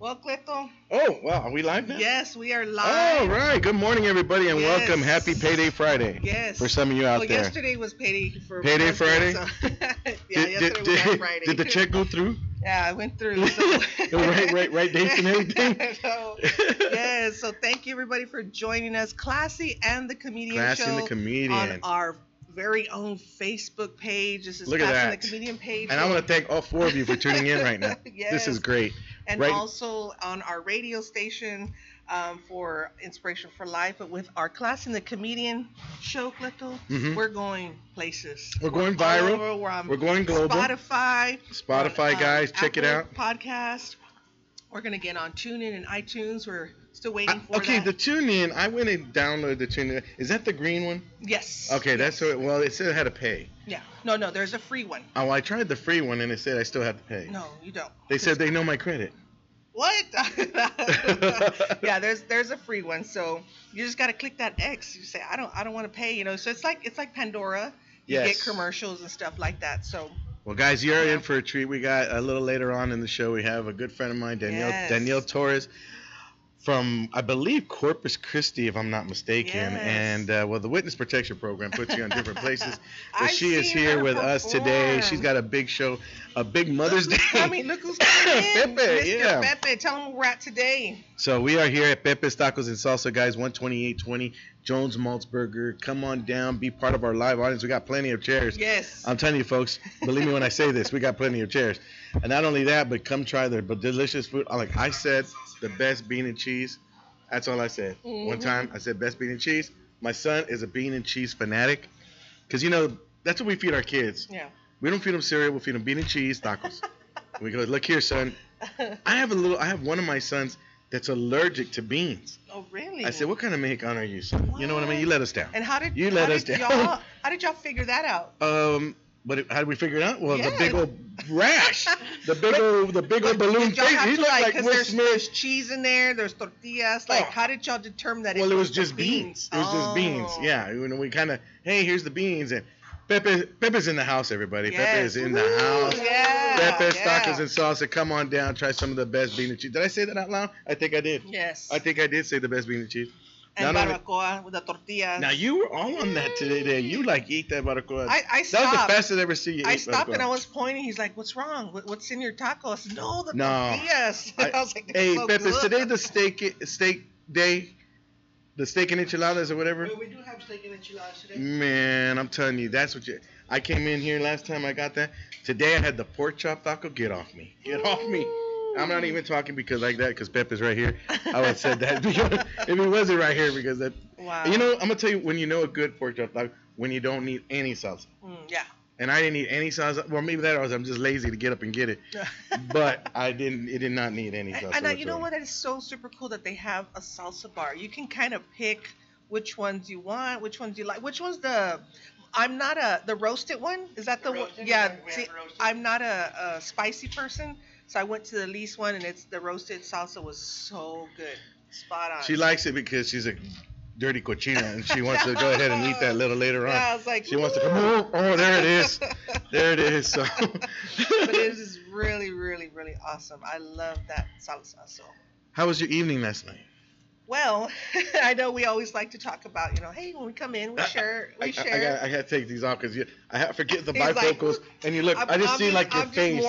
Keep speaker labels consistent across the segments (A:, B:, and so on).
A: Well, Cleto,
B: Oh, wow. Are we live now?
A: yes, we are live.
B: All right. Good morning, everybody, and
A: Yes.
B: welcome. Happy Payday Friday.
A: Yes.
B: For some of you out
A: well,
B: there.
A: yesterday was payday for
B: Payday Friday?
A: so- yeah,
B: did,
A: yesterday
B: did,
A: was
B: did,
A: Friday.
B: did the check go through?
A: Yeah, I went through. So.
B: Right- right- right dates and everything?
A: so, yes. So thank you everybody for joining us, Classy and the Comedian
B: Classy
A: Show
B: and the Comedian.
A: on our very own Facebook page. This is
B: Look at
A: Classy and
B: that.
A: the Comedian page.
B: And I want to thank all four of you for tuning in right now.
A: Yes.
B: This is great.
A: And
B: right-
A: also on our radio station um, for Inspiration for Life. But with our Classy and the comedian show, Cleto,
B: Mhm.
A: we're going places.
B: We're going viral.
A: over, we're,
B: We're going global.
A: Spotify.
B: Spotify,
A: on, um,
B: guys, check it out.
A: Podcast. We're gonna get on TuneIn and iTunes. We're still
B: I-
A: waiting for
B: okay,
A: that.
B: the tune in. I went and downloaded the tune in. Is that the green one?
A: yes.
B: Okay, that's
A: yes.
B: what. Well, it said I had to pay.
A: Yeah. No, no. There's a free one.
B: Oh, I tried the free one and it said I still had to pay.
A: No, you don't.
B: They said they know my credit.
A: What? yeah, there's there's a free one. So you just gotta click that X. You say I don't I don't want to pay. You know. So it's like it's like Pandora. You
B: Yes.
A: get commercials and stuff like that. So
B: Well, guys, you're in for a treat. We got a little later on in the show. We have a good friend of mine, Danielle
A: Yes.
B: Danielle Torres, from I believe Corpus Christi, if I'm not mistaken.
A: Yes.
B: And uh, well, the Witness Protection Program puts you on different places. But she is here
A: her
B: with us today. She's got a big show, a big Mother's Day.
A: who's coming. Look who's coming in.
B: Pepe,
A: Mr.
B: yeah.
A: Pepe, tell them where we're at today.
B: So we are here at Pepe's Tacos and Salsa, guys, 12820 Jones Maltsberger. Come on down, be part of our live audience. We got plenty of chairs.
A: Yes.
B: I'm telling you, folks. Believe me when I say this. We got plenty of chairs, and not only that, but come try their but delicious food. Like I said, the best bean and cheese. That's all I said. One
A: Mhm.
B: time, I said best bean and cheese. My son is a bean and cheese fanatic, because you know that's what we feed our kids.
A: yeah.
B: We don't feed them cereal. We feed them bean and cheese tacos. we go, look here, son. I have a little. I have one of my sons that's allergic to beans.
A: oh really?
B: I said, what kind of Mexicano are you, son? You know what I mean? You let us down.
A: And how did
B: you let us down?
A: Y'all, how did y'all figure that out?
B: Um, but it- how did we figure it out? Well, the big old rash, the big old, the big old balloon face. He looked
A: like,
B: like Will
A: there's,
B: Smith.
A: there's cheese in there, there's tortillas. Like,
B: Oh.
A: how did y'all determine that?
B: Well, it was
A: the
B: just beans. It was just beans.
A: Oh.
B: Yeah, you know, we kind of, hey, here's the beans, and Pepe, Pepe's in the house, everybody. Pepe is in the house.
A: Yeah.
B: Pepe's
A: yeah.
B: tacos and salsa. Come on down, try some of the best bean and cheese. Did I say that out loud? I think I did.
A: Yes.
B: I think I did say the best bean and cheese.
A: and
B: not
A: barbacoa with the tortillas.
B: Now you were all on that mm. today. There, you like eat that barbacoa.
A: I, I
B: that was the best I've ever seen you
A: I stopped and. I was pointing. He's like, "What's wrong? What, what's in your taco?" I said, "No, the
B: No.
A: tortillas."
B: I-
A: I, was like,
B: Hey,
A: so
B: Pepe,
A: good.
B: today the steak steak day? The steak and enchiladas or whatever?
A: we do have steak and enchiladas today.
B: Man, I'm telling you, that's what you. I came in here last time I got that. Today I had the pork chop taco. Get off me. Get off me. I'm not even talking because like that because Pepe's right here. I would have said that if he wasn't right here because that.
A: Wow.
B: You know, I'm gonna tell you when you know a good pork chop taco when you don't need any salsa.
A: Mm, yeah.
B: And I didn't need any salsa. Well, maybe that was I'm just lazy to get up and get it. But I didn't. It did not need any salsa.
A: and you know what? It is so super cool that they have a salsa bar. You can kind of pick which ones you want, which ones you like. Which one's the? I'm not a the roasted one. Is that the, one? Yeah. See. I'm not a, a spicy person, so I went to the least one, and it's the roasted salsa was so good, spot on.
B: She likes it because she's a dirty cochina and she wants to go ahead and eat that little later on.
A: Yeah, I was like,
B: She wants to come. Oh, oh, there it is. There it is. So.
A: but it is really, really, really awesome. I love that salsa. So.
B: How was your evening last night?
A: Well, I know we always like to talk about, you know, hey, when we come in, we share,
B: I,
A: we
B: I,
A: share.
B: I, got, I had to take these off because I forget the
A: He's like,
B: bifocals and you look.
A: I'm-
B: I just
A: I'm
B: see like your
A: I'm
B: face.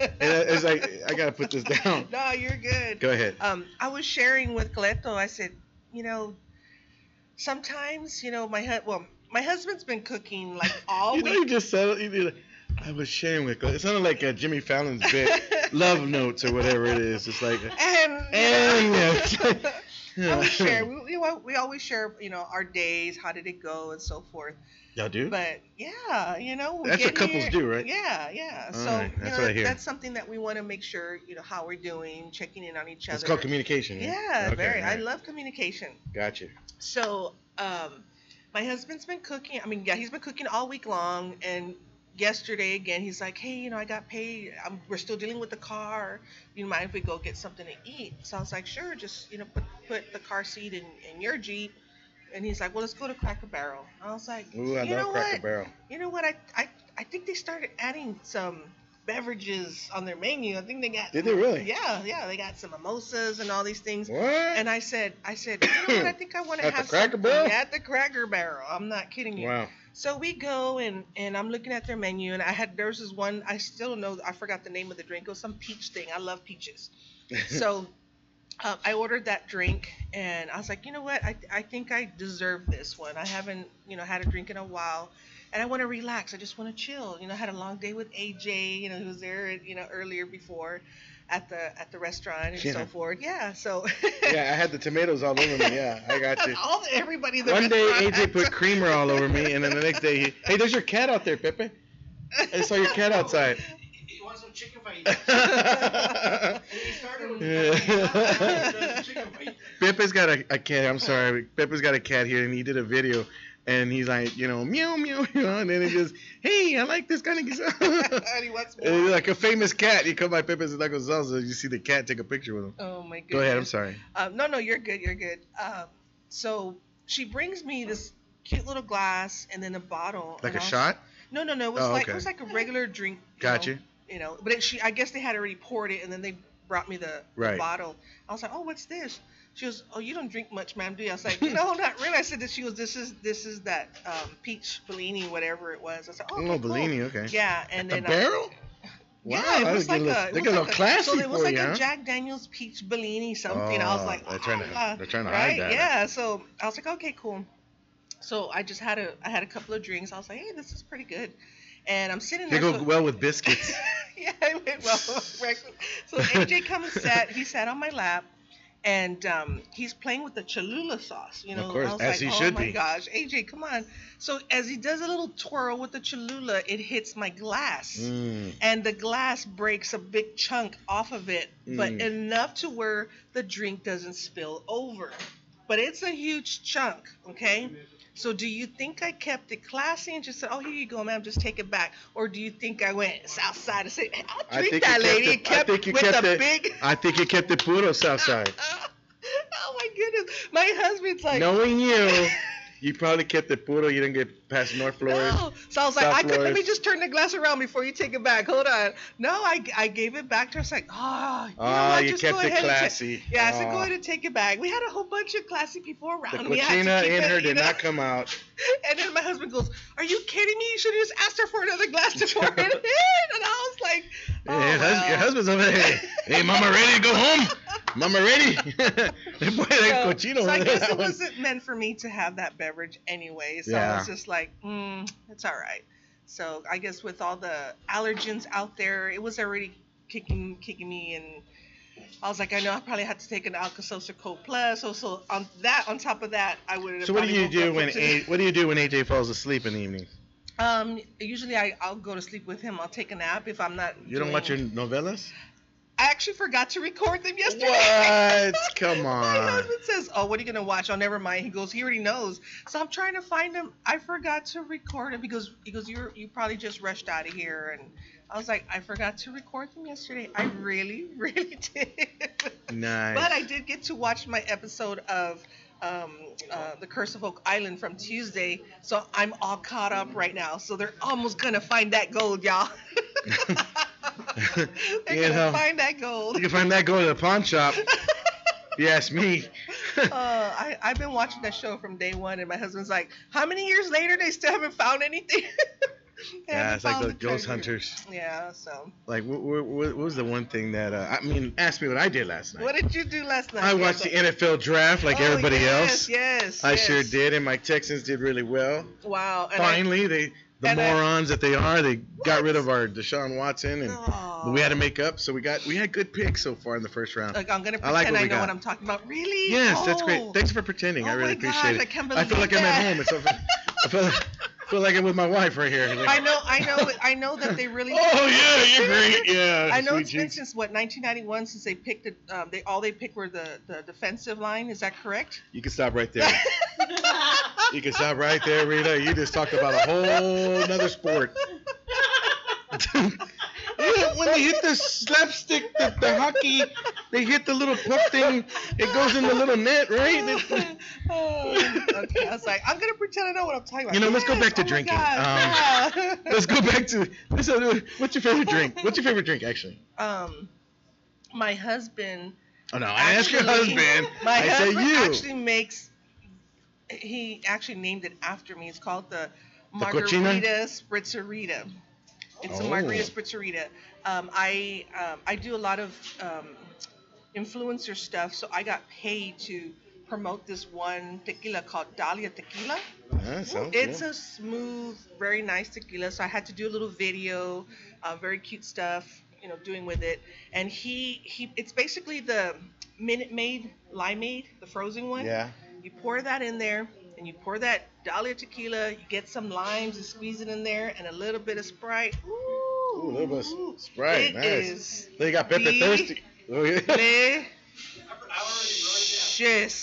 B: And it's like I gotta put this down.
A: no, you're good.
B: Go ahead.
A: Um, I was sharing with Cleto. I said, you know, sometimes, you know, my hu- well, my husband's been cooking like all
B: you know, you just said. You did. I was sharing with. It sounded like uh, Jimmy Fallon's bit, love notes or whatever it is. It's like.
A: and,
B: And,
A: I was share. We, we, we always share, you know, our days, how did it go, and so forth.
B: Y'all do?
A: But yeah, you know,
B: That's what couples
A: here-
B: do, right?
A: Yeah, yeah.
B: All
A: so
B: right,
A: you
B: that's
A: know,
B: what I hear.
A: that's something that we want to make sure, you know, how we're doing, checking in on each other.
B: It's called communication. right?
A: Yeah,
B: Okay,
A: very.
B: all
A: I love communication.
B: Gotcha.
A: So, um, my husband's been cooking. I mean, yeah, he's been cooking all week long, and yesterday again, he's like, hey, you know, I got paid. I'm, we're still dealing with the car. You mind if we go get something to eat? So I was like, sure, just you know, put put the car seat in, in your jeep. And he's like, well, let's go to Cracker Barrel. I was like,
B: Ooh, I
A: you know
B: Cracker
A: what?
B: Barrel.
A: You know what? I, I I think they started adding some beverages on their menu. I think they got.
B: Did they really?
A: Yeah, yeah. They got some mimosas and all these things.
B: What?
A: And I said, I said, you know what? I think I want to
B: At the Cracker Barrel?
A: at the Cracker Barrel. I'm not kidding you.
B: wow.
A: So we go and and I'm looking at their menu and I had there's this one I still know I forgot the name of the drink. It was some peach thing. I love peaches. So um, I ordered that drink and I was like, you know what? I I think I deserve this one. I haven't you know had a drink in a while. And I want to relax. I just want to chill. You know, I had a long day with AJ. You know, he was there. You know, earlier before, at the at the restaurant and
B: Yeah.
A: so forth. Yeah. So.
B: yeah, I had the tomatoes all over me. Yeah, I got you.
A: All everybody.
B: One day AJ put creamer all over me, and then the next day, he, hey, there's your cat out there, Pepe. I saw your cat outside.
C: You want some chicken fajitas? he started with
B: Yeah.
C: chicken fajitas.
B: Pepe's got a, a cat. I'm sorry. Pepe's got a cat here, and he did a video, and he's like, you know, meow meow meow, and then he goes, hey, I like this kind of.
A: and he wants more.
B: And like a famous cat. You come by Pepe's Tacos Salsa, you see the cat take a picture with him.
A: Oh my goodness.
B: Go ahead. I'm sorry.
A: Um, no, no, you're good. You're good. Um, so she brings me this cute little glass and then a bottle.
B: Like
A: and
B: a
A: I was-
B: shot.
A: No, no, no. It was
B: Oh,
A: like
B: okay.
A: it was like a regular drink. you
B: Got
A: know,
B: you.
A: Know, but it, she, I guess they had already poured it and then they brought me the, the bottle. I was like, oh, what's this? She goes, oh, you don't drink much, ma'am, do you? I was like, no, not really. I said that she was. This is this is that um, peach Bellini, whatever it was. I said, oh,
B: Oh,
A: okay, cool."
B: Bellini. Okay.
A: Yeah, and
B: the
A: then I-
B: barrel. Wow,
A: yeah, it was like
B: a,
A: a, it was
B: a
A: like
B: little classy
A: So it was like
B: you,
A: a
B: huh?
A: Jack Daniel's peach Bellini something. I was
B: Oh,
A: like,
B: they're trying to-
A: ah,
B: they're trying to hide
A: right?
B: that.
A: Yeah. So I was like, okay, cool. So I just had a, I had a couple of drinks. I was like, hey, this is pretty good. And I'm sitting there.
B: They go
A: so-
B: well with biscuits.
A: yeah, it went well. with breakfast. So AJ comes sat. He sat on my lap, and um, he's playing with the Cholula sauce. You know,
B: Of course,
A: I was
B: as
A: like,
B: he
A: oh my
B: be.
A: gosh, AJ, come on. So as he does a little twirl with the Cholula, it hits my glass
B: Mm.
A: and the glass breaks a big chunk off of it, but
B: Mm.
A: enough to where the drink doesn't spill over. But it's a huge chunk, okay? So do you think I kept it classy and just said, "Oh, here you go, ma'am, just take it back," or do you think I went south side and said, "I'll
B: I think
A: that, lady,"
B: it-
A: and kept
B: I think you
A: with
B: kept
A: the
B: it-
A: big?
B: I think you kept the puro south side.
A: oh my goodness, my husband's like,
B: Knowing you, you probably kept the puro. You didn't get past North Flores.
A: No. So I was like,
B: South
A: I could, let me just turn the glass around before you take it back. Hold on. No, I, I gave it back to her. It's like, oh, you,
B: Ah,
A: what?
B: you
A: just
B: kept
A: go
B: it
A: ahead and ta-"
B: classy.
A: yeah, I said, go
B: Ah.
A: ahead and take it back. We had a whole bunch of classy people around
B: The
A: me. I had
B: cochina
A: keep
B: in
A: it,
B: her
A: you
B: did
A: know?
B: not come out.
A: And then my husband goes, Are you kidding me? You should have just asked her for another glass to pour it in. And I was like, oh,
B: Yeah, your, hus- your husband's over there. Hey, mama, ready to go home? Mama, ready? Boy,
A: So,
B: cochino
A: so I guess it wasn't meant for me to have that beverage anyway. So I was just like, mm, it's all right. So I guess with all the allergens out there, it was already kicking kicking me, and I was like, I know I probably had to take an Alka-Seltzer Cold Plus. So so on that, on top of that, I would have.
B: So what do you do when A, what do you do when AJ falls asleep in the evening?
A: Um, usually I I'll go to sleep with him. I'll take a nap if I'm not.
B: You don't watch your novellas?
A: I actually forgot to record them yesterday.
B: What? Come on.
A: My husband says, "Oh, what are you gonna watch?" Oh, never mind. He goes, "He already knows." So I'm trying to find him. I forgot to record it because he goes, "You you probably just rushed out of here," and I was like, "I forgot to record them yesterday. I really, really did."
B: Nice.
A: But I did get to watch my episode of um, uh, The Curse of Oak Island from Tuesday, so I'm all caught up right now. So they're almost gonna find that gold, y'all. they're
B: You
A: gonna
B: know.
A: find that gold.
B: You can find that gold to the pawn shop. you ask me.
A: uh, I, I've been watching that show from day one, and my husband's like, "How many years later they still haven't found anything?"
B: Yeah, it's like those
A: the
B: ghost hunters.
A: Yeah. So,
B: Like, what, what, what was the one thing that, uh, I mean, ask me what I did last night.
A: what did you do last night?
B: I watched the NFL draft like
A: oh,
B: everybody
A: yes,
B: else.
A: Yes.
B: I sure did, and my Texans did really well.
A: Wow. And I-
B: Finally, they the
A: and I-
B: morons that they are, they got rid of our Deshaun Watson, and we had to make up. So we got we had good picks so far in the first round.
A: Like, I'm gonna
B: I like
A: pretend
B: what
A: I, know
B: got.
A: what I'm talking about. Really?
B: yes, that's great.
A: Oh.
B: Thanks for pretending. Oh I
A: Oh
B: really
A: my gosh,
B: appreciate it.
A: I
B: I feel like I'm at home. It's so, I feel, feel like I'm with my wife right here.
A: I know. I know. I know that they really.
B: Oh yeah, you're great. Yeah.
A: I know it's been since what 1991 since they picked it. Um, they all they picked were the the defensive line. Is that correct?
B: You can stop right there. You can stop right there, Rita. You just talked about a whole another sport. Yeah, when they hit the slapstick, the, the hockey, they hit the little puck thing. It goes in the little net, right?
A: Oh, okay, I was like, I'm gonna pretend I know what I'm talking about.
B: You know, let's go back to
A: oh
B: drinking.
A: Yeah.
B: Let's go back to. What's your favorite drink? What's your favorite drink, actually?
A: Um, my husband.
B: Oh no, I asked your husband.
A: My
B: I
A: husband
B: said you.
A: actually makes. He actually named it after me. It's called the? Margarita It's a Margarita
B: Oh.
A: Spritzerita. Um, I um, I do a lot of um, influencer stuff, so I got paid to promote this one tequila called Dahlia Tequila.
B: Sounds
A: It's
B: good.
A: a smooth, very nice tequila. So I had to do a little video, uh, very cute stuff, you know, doing with it. And he he, it's basically the Minute Maid limeade, the frozen one.
B: yeah.
A: You pour that in there, and you pour that Dahlia tequila. You get some limes and squeeze it in there, and a little bit of Sprite. Ooh,
B: Ooh, a little bit of Sprite,
A: It
B: nice.
A: is
B: They got
A: the-
B: thirsty. Oh, yeah.
A: delicious.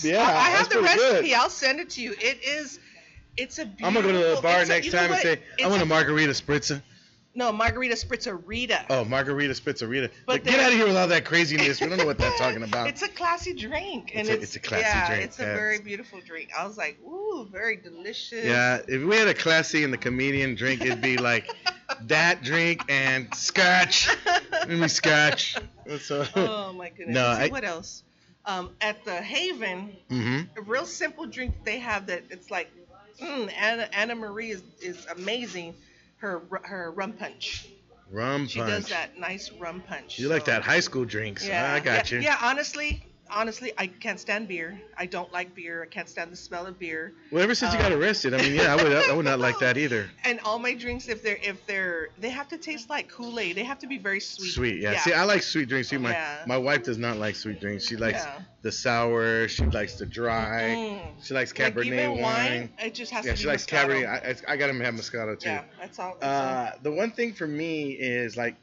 B: Yeah,
A: I, I have the
B: pretty good.
A: recipe. I'll send it to you. It is. It's a beautiful.
B: I'm gonna go to the bar
A: a-
B: next time and
A: what?
B: say, I
A: It's
B: want a margarita spritzer.
A: No, margarita spritzerita.
B: Oh, margarita spritzerita.
A: But
B: But get out of here with all that craziness. We don't know what that's talking about.
A: It's a classy drink, and
B: It's a-
A: it's,
B: a classy
A: yeah,
B: drink,
A: it's a
B: yes.
A: very beautiful drink. I was like, ooh, very delicious.
B: Yeah, if we had a classy and the comedian drink, it'd be like that drink and scotch. Maybe scotch. So,
A: oh my goodness.
B: No, I-
A: what else? Um, at the Haven,
B: hmm
A: a real simple drink they have that it's like, mm, Anna Anna Marie is, is amazing. Her her rum punch.
B: rum
A: She
B: punch.
A: She does that nice rum punch.
B: You like that high school drinks?
A: Yeah,
B: I got
A: yeah,
B: you.
A: Yeah, honestly, honestly, I can't stand beer. I don't like beer. I can't stand the smell of beer.
B: Well, ever since you got arrested, I mean, yeah, I would, I would not like that either.
A: And all my drinks, if they're if they're they have to taste like Kool Aid. They have to be very sweet.
B: Sweet, yeah. See, I like sweet drinks too. My
A: Yeah.
B: my wife does not like sweet drinks. She likes
A: Yeah.
B: the sour. She likes the dry.
A: Mm.
B: She likes
A: Like
B: Cabernet
A: even
B: wine.
A: it just has
B: Yeah,
A: to Yeah,
B: she
A: be
B: likes
A: Moscato.
B: Cabernet. I, I, I got him have Moscato too.
A: Yeah, that's all. That's
B: Uh, the one thing for me is like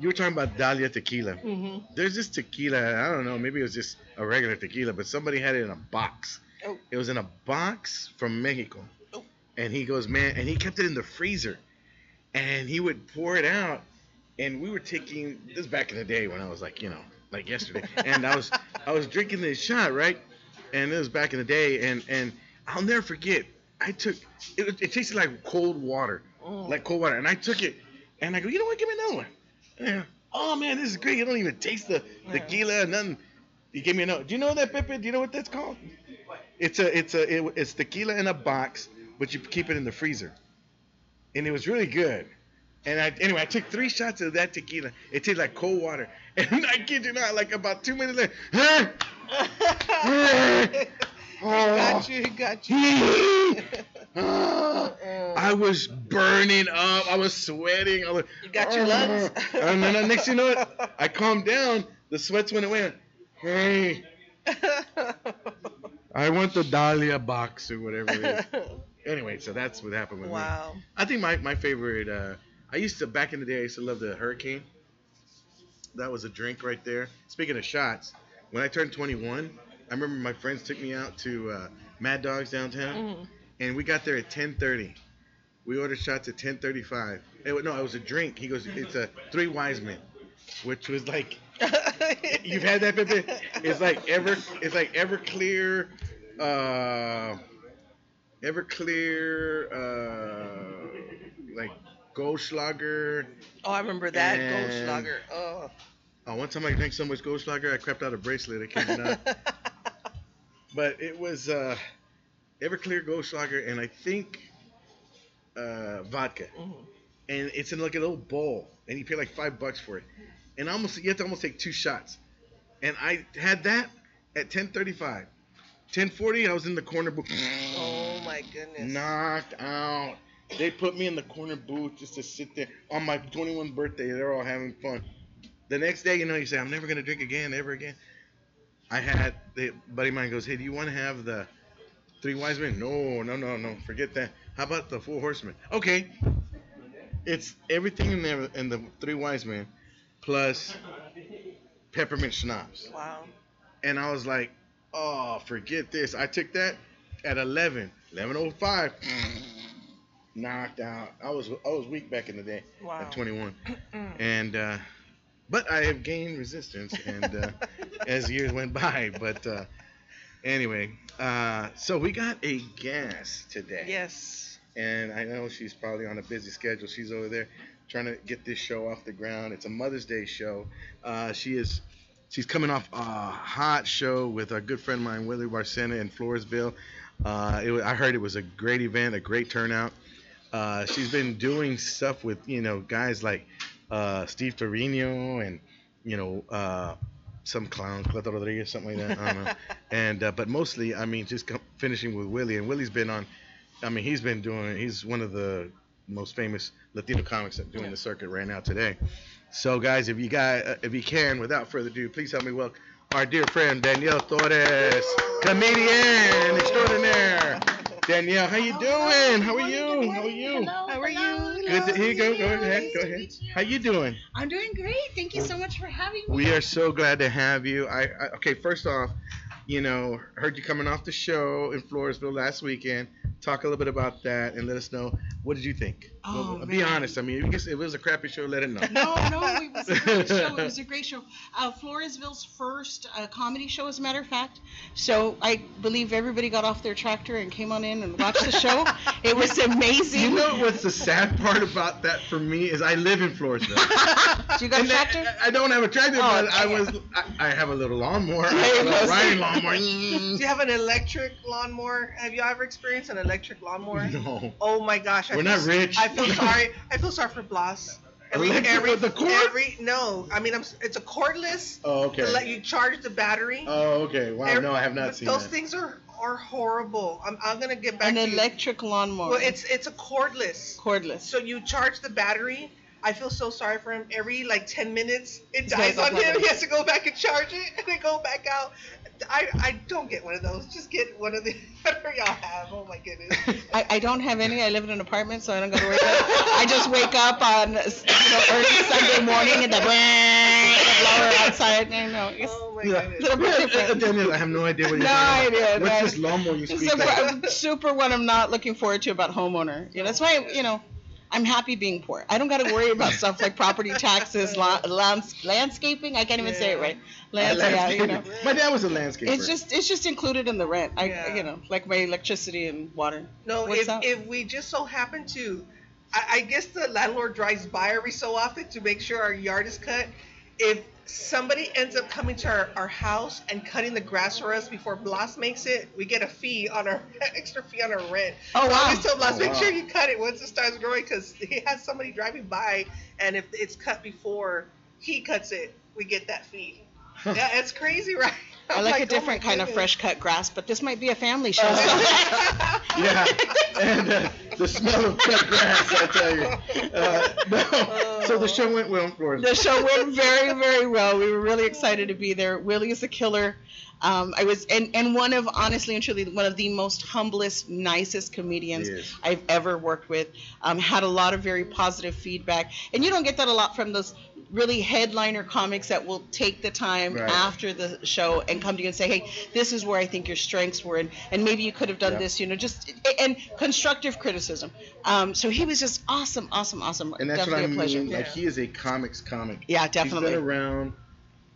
B: you were talking about Dahlia tequila.
A: all. hmm
B: There's this tequila. I don't know. Maybe it was just a regular tequila, but somebody had it in a box.
A: Oh.
B: It was in a box from Mexico.
A: Oh.
B: And he goes, man, and he kept it in the freezer, and he would pour it out, and we were taking this back in the day when I was like, you know, like yesterday, and I was I was drinking this shot right, and it was back in the day, and and I'll never forget. I took it. It tasted like cold water
A: Mm.
B: like cold water. And I took it, and I go, you know what? Give me another one. Yeah. Oh man, this is great. You don't even taste the tequila, nothing. You gave me another. Do you know that, Pepe? Do you know what that's called? It's a, it's a, it, it's tequila in a box, but you keep it in the freezer. And it was really good. And I, anyway, I took three shots of that tequila. It tasted like cold water. And I kid you not, like about two minutes later, huh?
A: got you, got you.
B: I was burning up. I was sweating. I was,
A: You got your lungs?
B: and then next thing you know what? I calmed down. The sweats went away. Hey, I want the Dahlia box or whatever it is. Anyway, so that's what happened with me.
A: wow.
B: I think my, my favorite, uh, I used to, back in the day, I used to love the Hurricane. That was a drink right there. Speaking of shots, when I turned 21, I remember my friends took me out to uh, Mad Dogs downtown,
A: Mhm.
B: And we got there at 10:30. We ordered shots at 10:35. It, no, it was a drink. He goes, it's a Three Wise Men, which was like, you've had that, Pepe? It's like ever, it's like Everclear, uh, Everclear, uh, like Goldschlager.
A: Oh, I remember that Goldschlager. Oh.
B: Oh, one time I drank so much Goldschlager, I crept out a bracelet. I can't deny. but it was uh, Everclear Goldschlager, and I think uh, vodka,
A: Mhm.
B: and it's in like a little bowl, and you pay like five bucks for it, and almost you have to almost take two shots, and I had that at 10:35, 10:40 I was in the corner booth,
A: Oh my goodness.
B: knocked out. They put me in the corner booth just to sit there on my 21 birthday. They're all having fun. The next day, you know, you say, I'm never gonna drink again, ever again. I had the buddy of mine goes, Hey, do you want to have the three wise men? No, no, no, no. Forget that. How about the four horsemen? Okay. It's everything in there in the three wise men plus peppermint schnapps.
A: Wow.
B: And I was like, oh, forget this. I took that at 11, 11.05. knocked out. I was I was weak back in the day
A: Wow.
B: at 21,
A: Mm.
B: and uh, but I have gained resistance, and uh, as years went by. But uh, anyway, uh, so we got a guest today.
A: Yes.
B: and I know she's probably on a busy schedule. She's over there trying to get this show off the ground. It's a Mother's Day show. Uh, she is she's coming off a hot show with a good friend of mine, Willie Barcena in Floresville. Uh, it, I heard it was a great event, a great turnout. Uh, she's been doing stuff with you know guys like uh, Steve Trevino and you know uh, some clown, Cleto Rodriguez, something like that. I don't know. and uh, but mostly, I mean, just co- finishing with Willie. And Willie's been on. I mean, he's been doing. He's one of the most famous Latino comics that doing the circuit right now today. So, guys, if you guys, uh, if you can, without further ado, please help me welcome our dear friend Danielle Torres, comedian extraordinaire. Danielle, how you doing? How are you? How are you?
A: How are you?
B: Good. To, here you go. Go ahead. Go ahead. How you doing?
D: I'm doing great. Thank you so much for having me.
B: We are so glad to have you. I, I okay. First off, you know, heard you coming off the show in Floresville last weekend. Talk a little bit about that and let us know what did you think.
D: Oh,
B: Well, be honest. I mean, if it was a crappy show, let it know.
D: No, no, it was a great show. It was a great show. Uh, Floresville's first uh, comedy show, as a matter of fact. So I believe everybody got off their tractor and came on in and watched the show. it was amazing.
B: You know what's the sad part about that for me is I live in Floresville.
D: Do you got a
B: And I-
D: tractor?
B: I, I don't have a tractor,
D: Oh,
B: but I was I, I have a little lawnmower.
D: There
B: I a riding lawnmower.
A: Do you have an electric lawnmower? Have you ever experienced an electric lawnmower?
B: no.
A: Oh my gosh. I
B: We're
A: feel
B: not rich.
A: I feel sorry. I feel sorry for Blas. Every,
B: Electric
A: every,
B: with the cord?
A: every, no, I mean, I'm, it's a cordless.
B: Oh, okay.
A: To let you charge the battery.
B: Oh, okay. Wow.
A: Every-
B: No, I have not
A: but
B: seen
A: Those
B: that.
A: things are are horrible. I'm, I'm gonna get back
D: An
A: to you.
D: An electric lawnmower.
A: Well, it's it's a cordless.
D: cordless.
A: So you charge the battery. I feel so sorry for him. Every like 10 minutes, it
D: He's
A: dies on him.
D: it
A: He has to go back and charge it and then go back out. I, I don't get one of those. Just get one of the whatever y'all have. Oh my goodness.
D: I, I don't have any. I live in an apartment, so I don't go to work. I just wake up on you know, early Sunday morning and the, the blower outside. You know, it's
A: Oh my
B: Yeah.
A: goodness.
D: little bit different.
B: Daniel, I have no idea what you're
D: No
B: talking about.
D: idea,
B: What's
D: no.
B: this lawnmower you speak
D: super,
B: of?
D: I'm super what I'm not looking forward to about homeowner. You know, that's why you know I'm happy being poor. I don't got to worry about stuff like property taxes, la- lands, landscaping. I can't even say it right. Lands, yeah, you know.
B: My dad was a landscaper.
D: It's just it's just included in the rent. I
A: Yeah.
D: you know like my electricity and water.
A: No,
D: What's
A: if,
D: up?
A: if we just so happen to, I, I guess the landlord drives by every so often to make sure our yard is cut. If somebody ends up coming to our, our house and cutting the grass for us before Blas makes it, we get a fee on our extra fee on our rent.
D: Oh,
A: So I
D: wow.
A: always tell Blas,
B: Oh,
A: make
B: wow.
A: sure you cut it once it starts growing because he has somebody driving by, and if it's cut before he cuts it, we get that fee. Yeah, it's crazy, right?
D: I
A: I'm
D: like, a
A: oh
D: different kind of fresh cut grass, but this might be a family show.
B: yeah, and uh, the smell of cut grass, I tell you. Uh, no. So the show went well for us.
D: the show went very, very well. We were really excited to be there. Willie is a killer. Um, I was, and, and one of, honestly and truly, one of the most humblest, nicest comedians
B: Yes.
D: I've ever worked with. Um, had a lot of very positive feedback, and you don't get that a lot from those really headliner comics that will take the time
B: Right.
D: after the show and come to you and say, hey, this is where I think your strengths were, and, and maybe you could have done
B: Yeah.
D: this, you know, just and constructive criticism. Um, so he was just awesome, awesome, awesome.
B: And that's
D: Definitely
B: what I
D: a pleasure.
B: mean. Like he is a comics comic.
D: Yeah,
B: He's
D: definitely.
B: been around.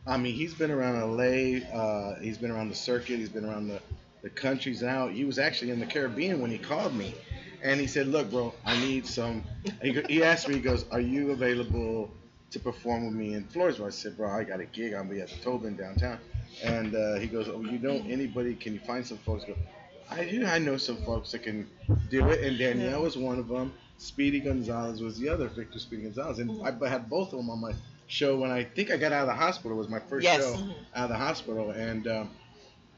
B: I mean, he's been around LA. Uh, he's been around the circuit. He's been around the, the countries out. He was actually in the Caribbean when he called me, and he said, "Look, bro, I need some." He, he asked me, he goes, "Are you available to perform with me in Floresville?" I said, "Bro, I got a gig. I'm be at the Tobin downtown." And uh, he goes, "Oh, you know anybody? Can you find some folks?" I go, I do. I know some folks that can do it, and Danielle was one of them. Speedy Gonzalez was the other, Victor Speedy Gonzalez, and I had both of them on my show when I think I got out of the hospital. It was my first
D: Yes.
B: show out of the hospital, and um,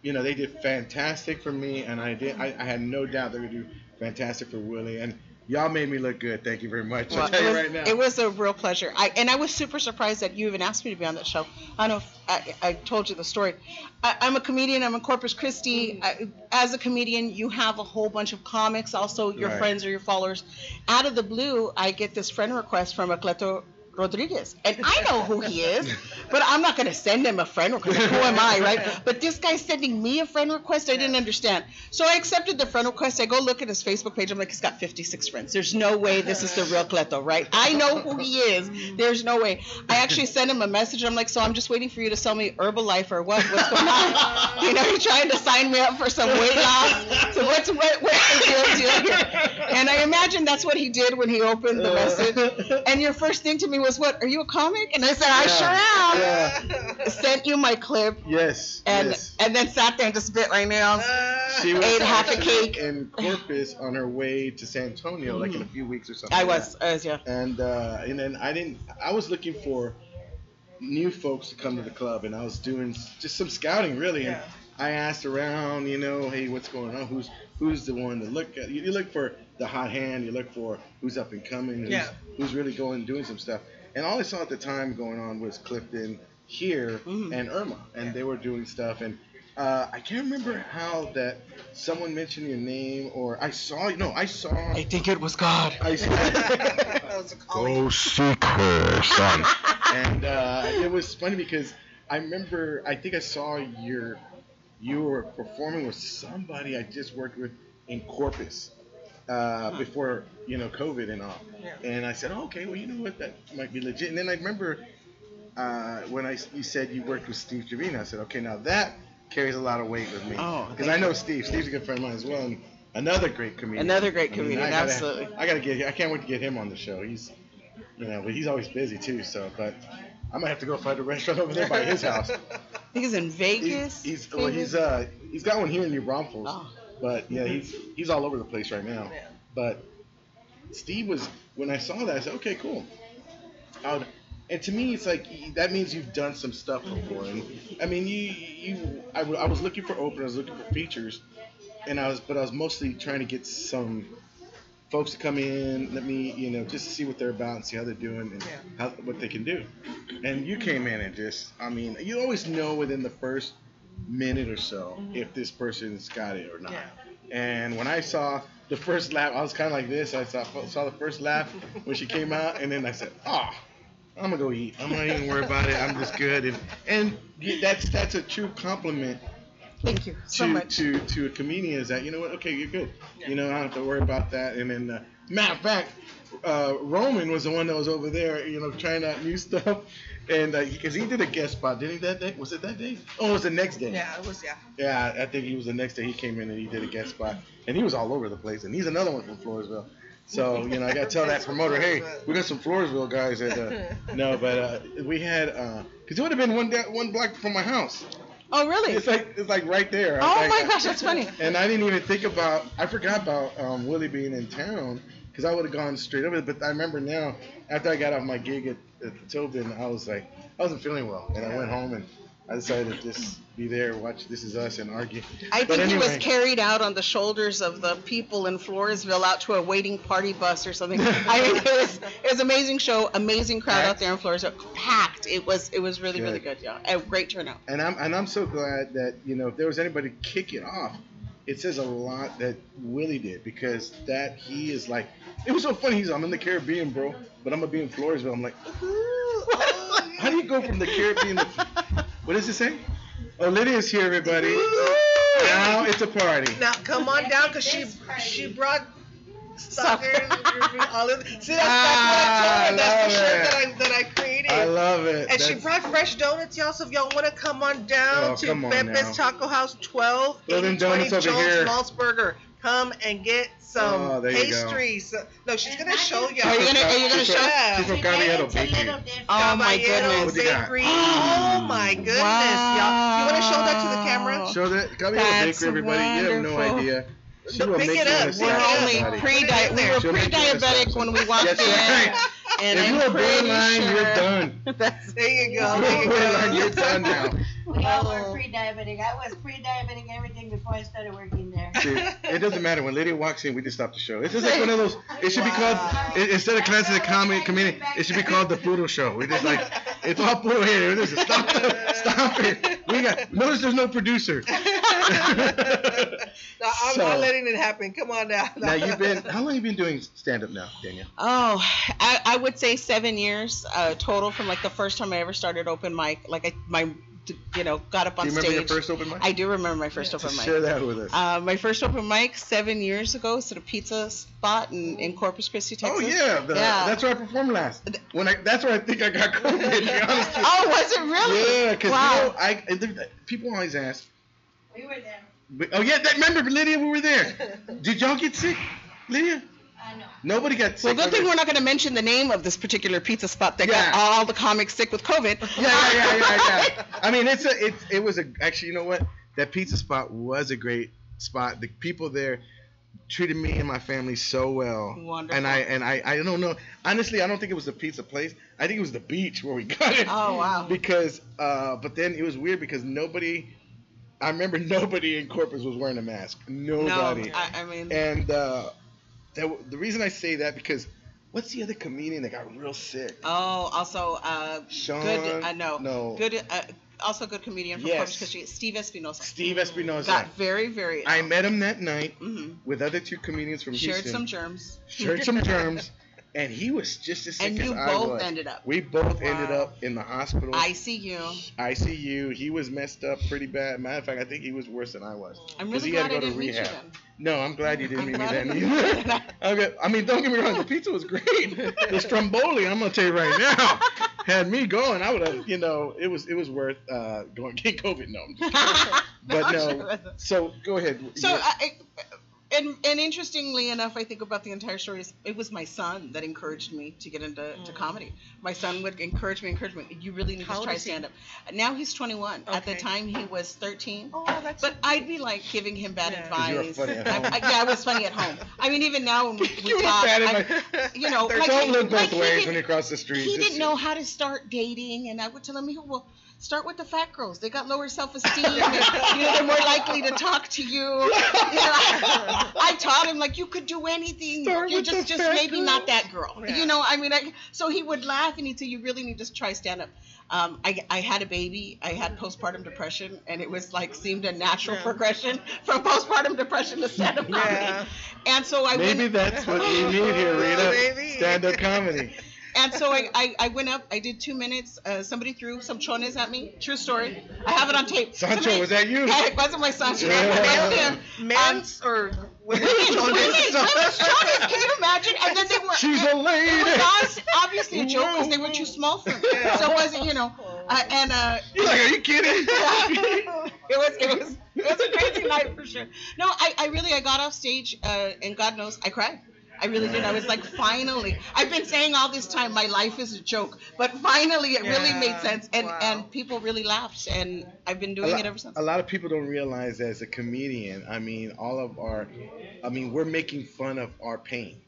B: you know they did fantastic for me, and I did. I, I had no doubt they would do fantastic for Willie, and y'all made me look good. Thank you very much.
D: Well,
B: I'll tell
D: it,
B: you
D: was,
B: right now.
D: it was a real pleasure. I and I was super surprised that you even asked me to be on that show. I don't know if I, I told you the story. I, I'm a comedian. I'm in Corpus Christi. Mm. I, as a comedian, you have a whole bunch of comics, also your
B: Right.
D: friends or your followers. Out of the blue, I get this friend request from a Cleto Rodriguez. And I know who he is, but I'm not going to send him a friend request. Who am I, right? But this guy's sending me a friend request. I didn't understand. So I accepted the friend request. I go look at his Facebook page. I'm like, he's got 56 friends. There's no way this is the real Cleto, right? I know who he is. There's no way. I actually sent him a message. I'm like, so I'm just waiting for you to sell me Herbalife or what? What's going on? You know, you're trying to sign me up for some weight loss. So what's what, what's the deal here? And I imagine that's what he did when he opened the message. And your first thing to me was, "What? Are you a comic?" And I said, "I sure am."
B: Yeah.
D: Sent you my clip,
B: Yes.
D: and
B: yes.
D: and then sat there and just bit my nails.
B: She was
D: ate half a cake.
B: in Corpus on her way to San Antonio, like in a few weeks or something.
D: I was, I was, yeah.
B: And uh, and then I didn't. I was looking for new folks to come to the club, and I was doing just some scouting, really. And I asked around, you know, hey, what's going on? Who's who's the one to look at? You, look for the hot hand. You look for who's up and coming. Who's,
A: Yeah.
B: who's really going doing some stuff. And all I saw at the time going on was Clifton here
D: Mhm.
B: and Irma, and they were doing stuff. And uh, I can't remember how that someone mentioned your name, or I saw. you. No, I saw.
D: I think it was God.
B: I saw.
A: That was a calling.
B: seek her, son. and uh, it was funny because I remember. I think I saw your. You were performing with somebody I just worked with in Corpus uh, before you know COVID and all.
A: Yeah.
B: And I said, oh, okay, well, you know what, that might be legit. And then I remember uh, when I you said you worked with Steve Trevino. I said, okay, now that carries a lot of weight with me.
D: Oh,
B: because
D: thank
B: I know Steve. Steve's a good friend of mine as well, and another great comedian.
D: Another great
B: I mean,
D: comedian,
B: I gotta-
D: absolutely.
B: I gotta get. I can't wait to get him on the show. He's, you know, but he's always busy too. So, but I might have to go find a restaurant over there by his house.
D: I think it's in
B: He's,
D: Vegas.
B: he's well, he's uh he's got one here in New Braunfels,
D: Oh.
B: But yeah, he's he's all over the place right now.
A: Yeah.
B: But Steve was when I saw that I said, okay, cool. Would, and to me, it's like that means you've done some stuff before. And I mean, you you I, w- I was looking for openers, I was looking for features, and I was but I was mostly trying to get some folks to come in, let me you know just to see what they're about and see how they're doing and
A: Yeah.
B: how what they can do. And you came in and just I mean, you always know within the first minute or so if this person's got it or not.
A: Yeah.
B: And when I saw the first laugh, I was kind of like this. I saw saw the first laugh when she came out, and then I said, "Ah, I'm gonna go eat. I'm not even worry about it. I'm just good." And and that's that's a true compliment
D: Thank you so
B: to
D: much.
B: to to a comedian is that you know what? Okay, you're good. You know, I don't have to worry about that. And then, uh, matter of fact, uh, Roman was the one that was over there, you know, trying out new stuff. And because he did a guest spot, didn't he? That day was it that day? Oh, it was the next day.
A: Yeah, it was yeah.
B: Yeah, I think he was the next day he came in and he did a guest spot, and he was all over the place. And he's another one from Floresville. So you know, I got to tell that promoter, hey, we got some Floresville guys. At, uh, no, but uh, we had because it would have been one da- one block from my house.
D: oh, really?
B: It's like it's like right there.
D: oh
B: Like,
D: my gosh, that's funny.
B: And I didn't even think about. I forgot about um, Willie being in town because I would have gone straight over. But I remember now, after I got off my gig at, at the Tobin, I was like, I wasn't feeling well, and I went home and I decided to just be there, watch This Is Us, and argue.
D: I
B: But
D: think he was carried out on the shoulders of the people in Floresville out to a waiting party bus or something. I mean, it was it was amazing show, amazing crowd out there in Floresville, packed. It was it was really really good, yeah, a great turnout.
B: And I'm and I'm so glad that you know if there was anybody to kick it off, it says a lot that Willie did because that he is like it was so funny. He's I'm in the Caribbean, bro, but I'm gonna be in Floresville. I'm like, how do you go from the Caribbean? To, what does it say? Oh, Lydia's here, everybody. Now it's a party.
A: Now come on down because she she brought suckers and all of See that's,
B: Ah,
A: that's what I told her. That's the shirt
B: love
A: that I that I created.
B: I love it.
A: and she brought fresh donuts, y'all. So if y'all want to come on down
B: Oh,
A: to
B: come
A: Pepe's. Taco House, 12,
B: Throw them
A: 8020
B: donuts over
A: Jones
B: here.
A: Maltsberger. Come and get some
B: Oh, there you go.
A: pastries. No, she's gonna show y'all.
D: Are you gonna- are you gonna show?
B: from- She's from Caballero
E: It's a little
B: Bakery.
D: Oh my goodness.
B: What you got?
A: Bakery. Oh my goodness, y'all. You want to show that to the camera?
B: Show that Caballero Bakery, everybody. You have no idea. She
A: No,
B: will
A: pick
B: make
A: it
B: you
A: up.
B: wanna
D: We're only pre
A: Put it in
D: we were
B: She'll make you
D: pre-diabetic when we walked
B: That's
D: in.
B: Right.
D: And
B: If
D: I'm
B: you're
D: pretty
B: borderline,
D: sure
B: you're done.
D: That's
A: There you go. There you go.
B: you're done now.
E: We all
A: Oh.
E: were pre-diabetic. I was pre-diabetic everything before I started working there.
B: See, it doesn't matter when Lydia walks in, we just stop the show. It's just like one of those. It should be called i- instead of class of the comedy community, it should be called the Puro Show. We just like it's all Puro here. It is. Stop, stop it. We got notice there's no producer.
A: No, I'm
B: So-
A: not letting it happen. Come on now.
B: now you've been how long have you been doing stand up now, Daniel?
D: Oh, I, I would say seven years uh, total from like the first time I ever started open mic. Like I, my, you know, got up on
B: Do
D: on
B: you remember
D: stage.
B: your first open mic?
D: I do remember my first open
B: So
D: mic.
B: Share that with us.
D: Uh, my first open mic seven years ago was at a pizza spot in, in Corpus Christi,
B: oh
D: Texas.
B: yeah, the,
D: Yeah.
B: that's where I performed last. When I that's where I think I got COVID. To be honest with you.
D: Oh, was it really?
B: Yeah, because
D: wow.
B: you know, I people always ask.
E: We were there.
B: but- Oh yeah, that, remember Lydia? We were there. Did y'all get sick, Lydia?
E: I know.
B: Nobody got
D: well, good thing we're not going to mention the name of this particular pizza spot that
B: Yeah.
D: got all the comics sick with COVID.
B: Yeah, yeah, yeah, yeah, yeah. I mean, it's a, it, it was a. Actually, you know what? That pizza spot was a great spot. The people there treated me and my family so well.
D: Wonderful.
B: And I and I, I don't know. Honestly, I don't think it was the pizza place. I think it was the beach where we got it.
D: Oh, wow.
B: Because, uh, but then it was weird because nobody. I remember nobody in Corpus was wearing a mask. Nobody.
D: No, I, I mean,
B: And uh, that, the reason I say that because what's the other comedian that got real sick?
D: oh, also, uh,
B: Sean.
D: good, I know,
B: No.
D: good, uh, also good comedian from
B: Yes.
D: Corpus Christi, Steve Espinosa.
B: Steve Espinosa.
D: Got very, very.
B: I met him that night
D: hmm
B: with other two comedians from
D: Shared
B: Houston.
D: some germs.
B: shared some germs, and he was just as sick
D: And
B: as
D: you
B: I
D: both
B: was.
D: ended up.
B: We both ended up in the hospital.
D: ICU.
B: ICU. He was messed up pretty bad. Matter of fact, I think he was worse than I was.
D: I'm really
B: he had
D: glad I
B: to go to
D: meet you
B: rehab. No, I'm glad you didn't meet me
D: I
B: then
D: didn't meet you
B: either. okay. I mean, don't get me wrong. The pizza was great. the stromboli, I'm gonna tell you right now, had me going. I would have, you know, it was it was worth uh, going get COVID. No, I'm just kidding. but no. So go ahead.
D: So, I, and and interestingly enough, I think about the entire story is it was my son that encouraged me to get into to mm. comedy. My son would encourage me, encourage me. You really need
A: How
D: to try
A: is
D: stand up. Now he's 21. At the time, he was 13.
A: Oh, that's.
D: But I'd be like giving him bad
A: Yeah.
B: 'Cause you were
D: advice.
B: funny at
D: I-
B: home.
D: I- yeah, I was funny at home. I mean, even now when we, we
B: You were
D: talk,
B: bad
D: I-
B: my-
D: you know, like
B: don't look both
D: like
B: ways when you cross the street.
D: he didn't know how to start dating, and I would tell him, well, start with the fat girls. They got lower self-esteem. you know, they're more likely to talk to you. you know, I taught him like you could do anything.
B: Start
D: you
B: with
D: just just maybe
B: girl.
D: not that girl.
A: Yeah.
D: You know, I mean, I, so he would laugh and he'd say, "You really need to try stand up." Um, I, I had a baby. I had postpartum depression, and it was like seemed a natural
A: Yeah.
D: progression from postpartum depression to stand-up comedy.
A: Yeah.
D: And so I
B: Maybe
D: went,
B: that's what we need here, Rita. Stand-up comedy.
D: And so I, I, I went up, I did two minutes. Uh, somebody threw some chones at me. True story. I have it on tape.
B: Sancho,
D: Somebody-
B: was that you?
D: it wasn't my Sancho.
B: Yeah.
D: It was him.
A: Men's or women's
D: Women, women,
A: chones?
D: women's chones. Can you imagine? And then they were.
B: She's
D: it-
B: a lady.
D: It was obviously a joke because they were too small for me. So it wasn't, you know. Uh, and uh,
B: You're like, are you kidding?
D: it was it was it was a crazy night for sure. No, I, I really I got off stage uh, and God knows I cried. I really did. I was like, finally. I've been saying all this time my life is a joke, but finally it really made sense, and
A: Wow.
D: and people really laughed, and I've been doing
B: lot,
D: it ever since.
B: a lot of people don't realize as a comedian, I mean, all of our, I mean, we're making fun of our pain.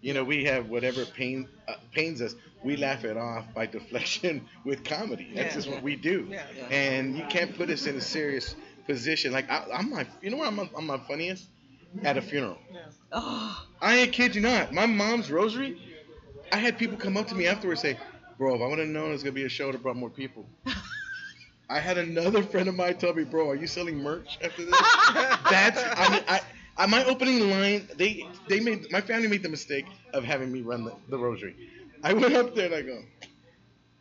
B: You know, we have whatever pain uh, pains us, we laugh it off by deflection with comedy. That's
A: Yeah.
B: just what we do.
A: Yeah.
B: And you can't put us in a serious position. Like I, I'm my, you know where I'm, I'm my funniest? At a funeral.
D: Oh,
B: I ain't kid you not. My mom's rosary. I had people come up to me afterwards and say, "Bro, if I would have known it was gonna be a show that brought more people." I had another friend of mine tell me, "Bro, are you selling merch after this?" That's I mean, I, I my opening line. They they made my family made the mistake of having me run the, the rosary. I went up there and I go,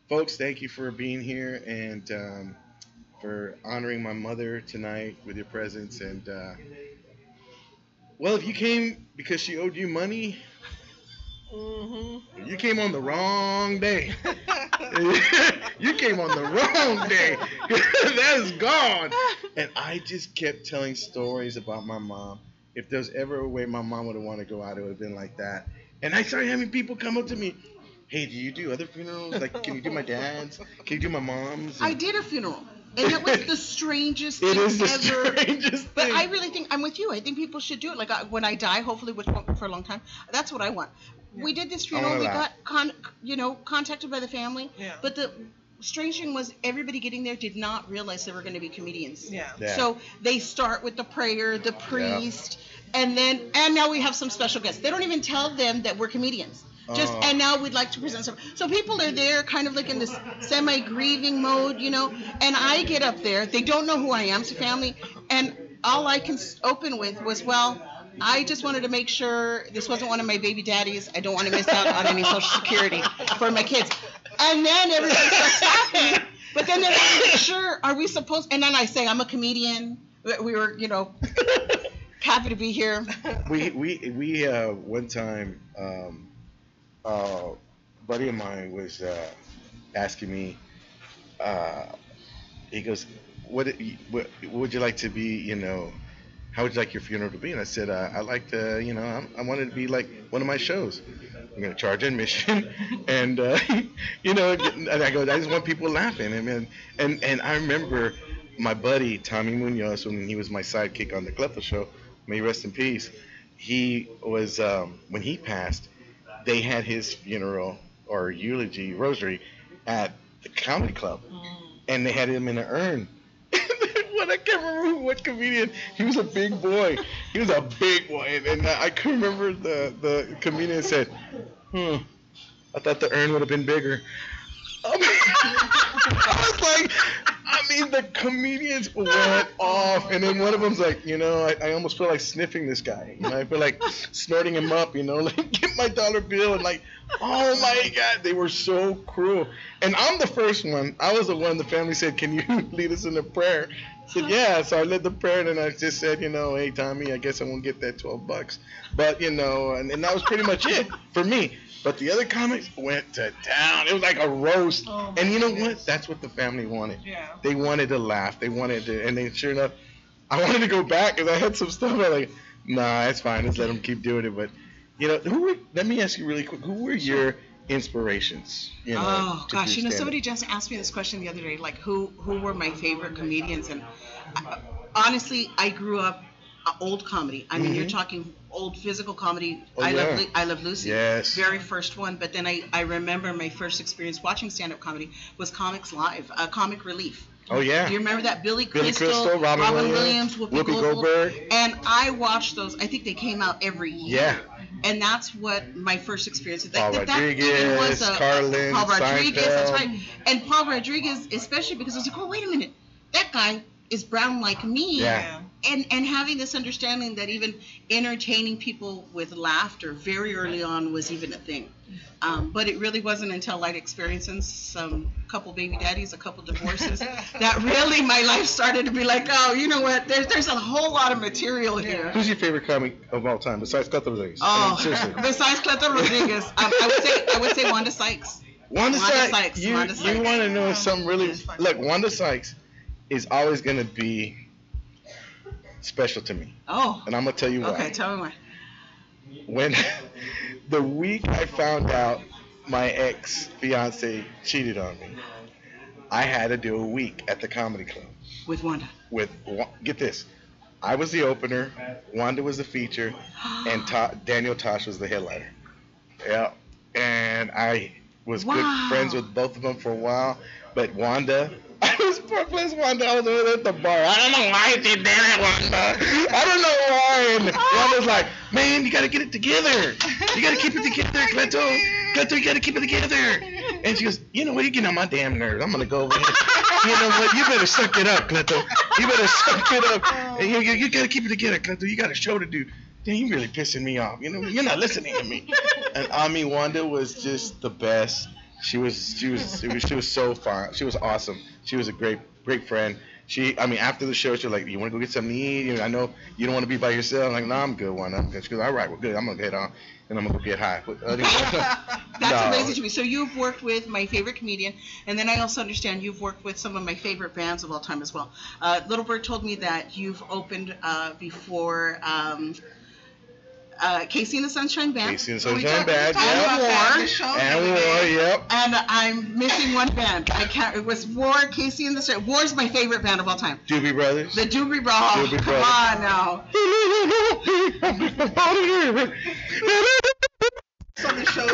B: "Folks, thank you for being here and um, for honoring my mother tonight with your presence and." Uh, well, if you came because she owed you money,
A: Mm-hmm.
B: you came on the wrong day. you came on the wrong day. that is gone. And I just kept telling stories about my mom. If there's ever a way my mom would have wanted to go out, it would have been like that. And I started having people come up to me. Hey, do you do other funerals? Like, can you do my dad's? Can you do my mom's?
D: I did a funeral, and it was the strangest
B: It
D: thing
B: is the
D: ever.
B: strangest
D: But
B: thing.
D: I really think I'm with you. I think people should do it. Like I, when I die, hopefully, which won't for a long time. That's what I want. We did this funeral. We
B: laugh.
D: got con, you know, contacted by the family.
A: Yeah.
D: But the strange thing was everybody getting there did not realize they were going to be comedians.
A: Yeah.
B: Yeah.
D: So they start with the prayer, the priest, and then and now we have some special guests. They don't even tell them that we're comedians. Just
B: Oh.
D: and now we'd like to present some. So people are there, kind of like in this semi grieving mode, you know. And I get up there. They don't know who I am to family, and all I can open with was, well, I just wanted to make sure this wasn't one of my baby daddies. I don't want to miss out on any social security for my kids. And then everybody starts laughing. But then they're like, sure, are we supposed? And then I say, I'm a comedian. We- We were, you know, happy to be here.
B: we we we uh one time um uh buddy of mine was uh asking me uh he goes what what, would you like to be you know how would you like your funeral to be? And i said uh, i like to you know I'm, i wanted to be like one of my shows. I'm going to charge admission. And uh you know and i go i just want people laughing. And and and, and i remember my buddy tommy munoz when he was my sidekick on the Cleffa show may rest in peace he was um, when he passed they had his funeral or eulogy rosary at the comedy club. And they had him in an urn. What I can't remember what comedian he was a big boy. He was a big boy. And, and I can remember the the comedian said hmm I thought the urn would have been bigger. I was like I mean the comedians went off and then one of them's like you know I, I almost feel like sniffing this guy. You know I feel like snorting him up you know like get my dollar bill and like oh my god they were so cruel. And I'm the first one. I was the one the family said can you lead us in a prayer? I said uh-huh. yeah. So I led the prayer and then I just said you know hey Tommy I guess I won't get that 12 bucks. But you know and, and that was pretty much it for me but the other comics went to town it was like a roast
A: Oh,
B: and you know
A: my
B: what that's what the family wanted
A: Yeah.
B: they wanted to laugh. They wanted to, and they sure enough, I wanted to go back because I had some stuff. I like, nah, it's fine. Let's let them keep doing it. But you know, who were? Let me ask you really quick. Who were your inspirations? You know,
D: Oh gosh, you know somebody just asked me this question the other day, like who who were my favorite comedians, and I, honestly, I grew up uh, old comedy. I mean, you're
B: Mhm.
D: talking old physical comedy.
B: Oh,
D: I
B: yeah.
D: love Lu- I love Lucy.
B: Yes.
D: Very first one, but then I I remember my first experience watching stand up comedy was Comics Live, uh, Comic Relief.
B: Oh yeah.
D: Do you remember that Billy
B: Billy
D: Crystal,
B: Crystal, Robin Williams,
D: Whoopi,
B: Whoopi
D: Goldberg,
B: Goldberg.
D: and I watched those. I think they came out every year.
B: Yeah.
D: And that's what my first experience. That,
B: Paul
D: that, that
B: Rodriguez,
D: was a,
B: Carlin,
D: Paul Rodriguez. That's right. And Paul Rodriguez, especially because I was like, oh wait a minute, that guy is brown like me.
B: Yeah.
D: And and having this understanding that even entertaining people with laughter very early on was even a thing. Um, but it really wasn't until light experiences, some couple baby daddies, a couple divorces, that really my life started to be like, oh, you know what? There's there's a whole lot of material here.
B: Who's your favorite comic of all time besides Cleto Rodriguez? I
D: Oh,
B: mean, seriously.
D: besides Cleto Rodriguez, um, I would say I would say Wanda Sykes.
B: Wanda,
D: Wanda
B: Sykes.
D: Sykes,
B: You,
D: Wanda
B: you want to know something really?
A: That's fine.
B: Look, Wanda Sykes is always gonna be special to me,
D: Oh,
B: and I'm gonna tell you why.
D: okay. Tell me why.
B: when the week I found out my ex fiance cheated on me, I had to do a week at the comedy club
D: With Wanda.
B: with get this. I was the opener, Wanda was the feature, and Ta- Daniel Tosh was the headliner. Yeah, and I was
D: Wow.
B: good friends with both of them for a while, but Wanda. I was poor Wanda. I was over at the bar. I don't know why she did it, Wanda. I don't know why. And Wanda's like, man, you gotta get it together. You gotta keep it together, Cleto. Cleto, you gotta keep it together. And she goes, you know what? You're getting on my damn nerves. I'm gonna go over here. You know what? You better suck it up, Cleto. You better suck it up. And you, you, you gotta keep it together, Cleto. You got a show to do. Damn, you really pissing me off. You know, you're not listening to me. And Ami Wanda was just the best. She was, she was, she was, she was so fun. She was awesome. She was a great, great friend. She, I mean, after the show, she was like, "You want to go get something to eat? You know, I know you don't want to be by yourself." I'm like, "No, I'm good, Wanda. I'm good." She goes, "All right, we're good. I'm gonna get on, and I'm gonna go get high." But, uh,
D: That's
B: No.
D: amazing to me. So you've worked with my favorite comedian, and then I also understand you've worked with some of my favorite bands of all time as well. Uh, Little Bird told me that you've opened uh, before um, uh, KC and the Sunshine Band.
B: KC and the Sunshine Band,
A: talked
B: yeah.
A: about that in
D: War.
B: And war, yep.
D: And I'm missing one band. I can't. It was War, KC and the Sun. War's my favorite band of all time.
B: Doobie Brothers.
D: The Doobie Bra.
B: Doobie
D: Come on now.
A: So the show,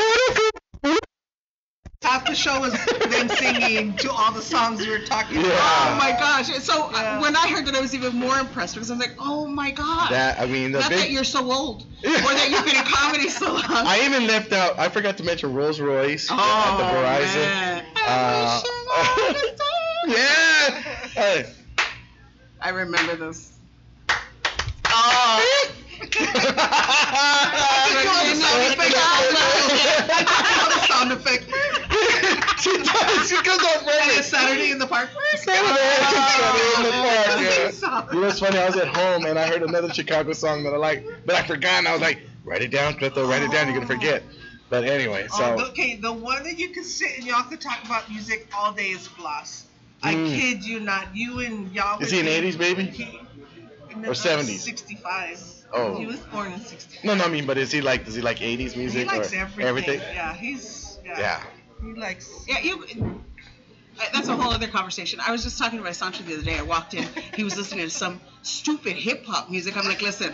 A: half the show was them singing to all the songs we were talking
B: Yeah.
A: about.
D: Oh my gosh! So uh,
A: Yeah.
D: when I heard that, I was even more impressed because I'm like, oh my god!
B: That I mean the
D: Not that you're so old, or that you've been in comedy so long.
B: I even left out. I forgot to mention Rose Royce
D: oh,
B: at the Verizon.
D: man.
B: Uh, yeah. Hey.
D: I remember this.
A: Oh. sound effect.
B: she does. She comes off
A: And
B: ready.
A: it's Saturday in the park.
B: You know what's funny? I was at home and I heard another Chicago song that I like, but I forgot. And I was like, write it down, Clifton. Write it down. You're gonna forget. But anyway, so
A: Oh, okay, the one that you can sit and y'all can talk about music all day is Floss. I
B: Mm.
A: kid you not. You and y'all.
B: is he an '80s baby?
A: He,
B: Or 70s?
A: 65.
B: Oh.
A: He was born in 65.
B: No, no, I mean, but is he like? Does he like '80s music?
A: He likes
B: or
A: everything. Yeah, he's. Yeah.
B: Yeah.
A: He likes.
D: Yeah, you. That's a whole other conversation. I was just talking to my Sancho the other day. I walked in. He was listening to some stupid hip hop music. I'm like, listen.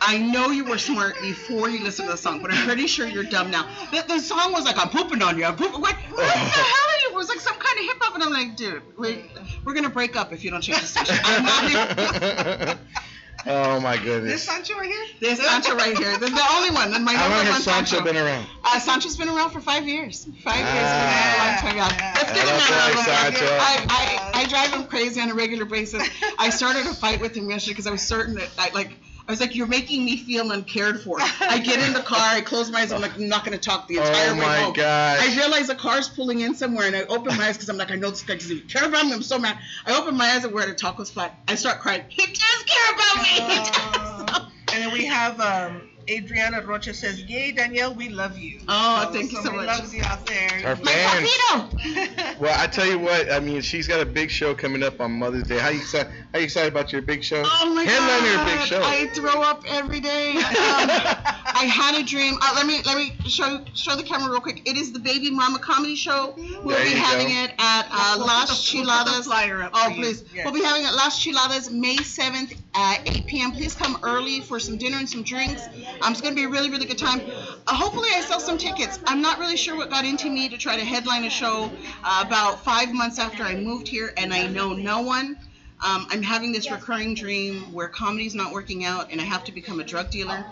D: I know you were smart before you listened to the song, but I'm pretty sure you're dumb now. The, the song was like, I'm pooping on you. I'm pooping. What, what the hell are you? It was like some kind of hip hop, and I'm like, dude, we, we're gonna break up if you don't change the station. I'm not.
B: oh my
A: This
B: goodness.
A: Sancho right here?
D: There's Sancho right here. There's the only one. And my
B: How long has Sancho
D: Sancho.
B: been around?
D: Uh, Sancho's been around for five years. Five years.
B: Ah.
D: Been around a long time, yeah. Let's give him
B: That's
D: that
B: right,
D: round of applause.
B: Sancho.
D: I, I, I drive him crazy on a regular basis. I started a fight with him yesterday because I was certain that I like. I was like, "You're making me feel uncared for." I get in the car, I close my eyes, I'm like, "I'm not going to talk the entire
B: Oh
D: way
B: my
D: home."
B: gosh.
D: I realize the car's pulling in somewhere, and I open my eyes because I'm like, "I know this guy doesn't even care about me." I'm so mad. I open my eyes and we're at a taco spot. I start crying. He does care about me. He does.
A: And then we have um, Adriana Rocha says, "Yay, Danielle, we love you."
D: Oh, thank you so
A: somebody
D: much.
A: Loves you out there.
B: Her fans. Well, I tell you what. I mean, she's got a big show coming up on Mother's Day. How you excited? How you excited about your big show?
D: Oh my
B: Headliner your
D: god!
B: big show.
D: I throw up every day. Um, I had a dream. Uh, let me let me show show the camera real quick. It is the Baby Mama Comedy Show. We'll
B: There
D: be
B: you
D: having
B: go.
D: it at uh,
A: We'll put
D: Las
A: the- we'll
D: Chiladas.
A: flyer
D: Oh please!
A: Yes.
D: We'll be having it at Las Chiladas May 7th at 8 p.m. Please come early for some dinner and some drinks. Um, it's gonna be a really really good time. Uh, hopefully I sell some tickets. I'm not really sure what got into me to try to headline a show uh, about five months after I moved here, and I know no one. Um, I'm having this recurring dream where comedy's not working out and I have to become a drug dealer.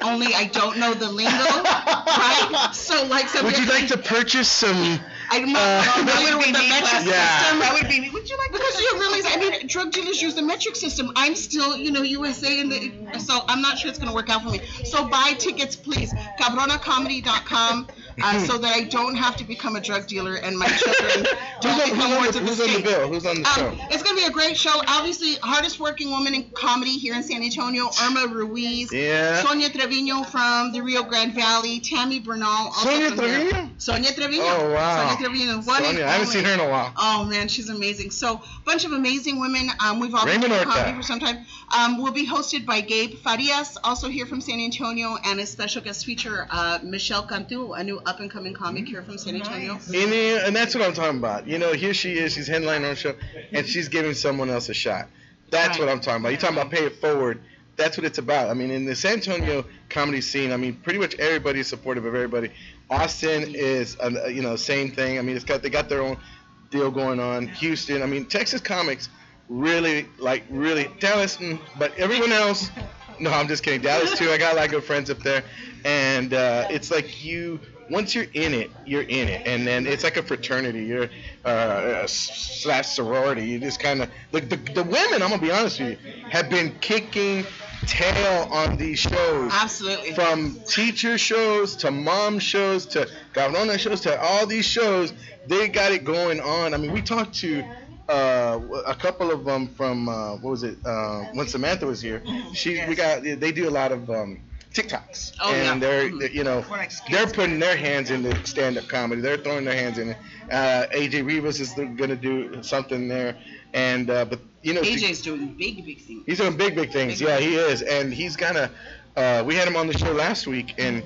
D: Only I don't know the lingo, right? So like somebody.
B: Would you like to purchase some?
D: I'm not
B: Uh,
D: familiar
A: That would
D: with
A: be
D: the
A: me,
D: metric
A: class.
B: Yeah.
D: system.
A: That would be me. Would you like
D: Because you realize, I mean, drug dealers use the metric system. I'm still, you know, USA, and the, so I'm not sure it's going to work out for me. So buy tickets, please. Cabronacomedy.com, uh, so that I don't have to become a drug dealer and my children
B: Who's
D: don't
B: on,
D: become
B: who's on
D: wards
B: the,
D: of
B: who's on the bill? Who's on the show?
D: Um, it's gonna be a great show. Obviously, hardest working woman in comedy here in San Antonio, Irma Ruiz.
B: Yeah.
D: Sonia Trevino from the Rio Grande Valley. Tammy Bernal. Also
B: Sonia
D: from here.
B: Trevino?
D: Sonia Trevino.
B: Oh, wow.
D: Sonia Trevino. One and
B: Sonia, I haven't seen her in a while.
D: Oh man, she's amazing. So, a bunch of amazing women. Um, we've all been
B: Raymond
D: doing comedy for some time. Um, we'll be hosted by Gabe Farias, also here from San Antonio, and a special guest feature, uh, Michelle Cantu, a new up and coming comic here from San Antonio.
B: And, uh, and that's what I'm talking about. You know, here she is, she's headlining on a show, and she's giving someone else a shot. That's
D: Right.
B: what I'm talking about. You're talking about pay it forward. That's what it's about. I mean, in the San Antonio comedy scene, I mean, pretty much everybody is supportive of everybody. Austin is, uh, you know, same thing. I mean, it's got they got their own deal going on. Houston, I mean, Texas comics really like really Dallas, mm, but everyone else. No, I'm just kidding. Dallas too. I got a lot of good friends up there, and uh, it's like you. Once you're in it, you're in it, and then it's like a fraternity. You're uh, slash sorority. You just kind of the, the the women. I'm gonna be honest with you, have been kicking tail on these shows
D: Absolutely.
B: from teacher shows to mom shows to Cabrona shows to all these shows, they got it going on. I mean, we talked to uh, a couple of them from uh, what was it? Uh, when Samantha was here, she we got they do a lot of um, TikToks,
D: Oh, yeah.
B: and they're
D: Mhm.
B: they- you know
A: like
B: they're putting their hands into stand-up comedy. They're throwing their hands in it. Uh, AJ Rivas is gonna do something there, and uh, but you know to-
D: AJ's doing big, big things.
B: He's doing big, big things.
D: Big
B: Yeah, he is, and he's gonna. Uh, we had him on the show last week, and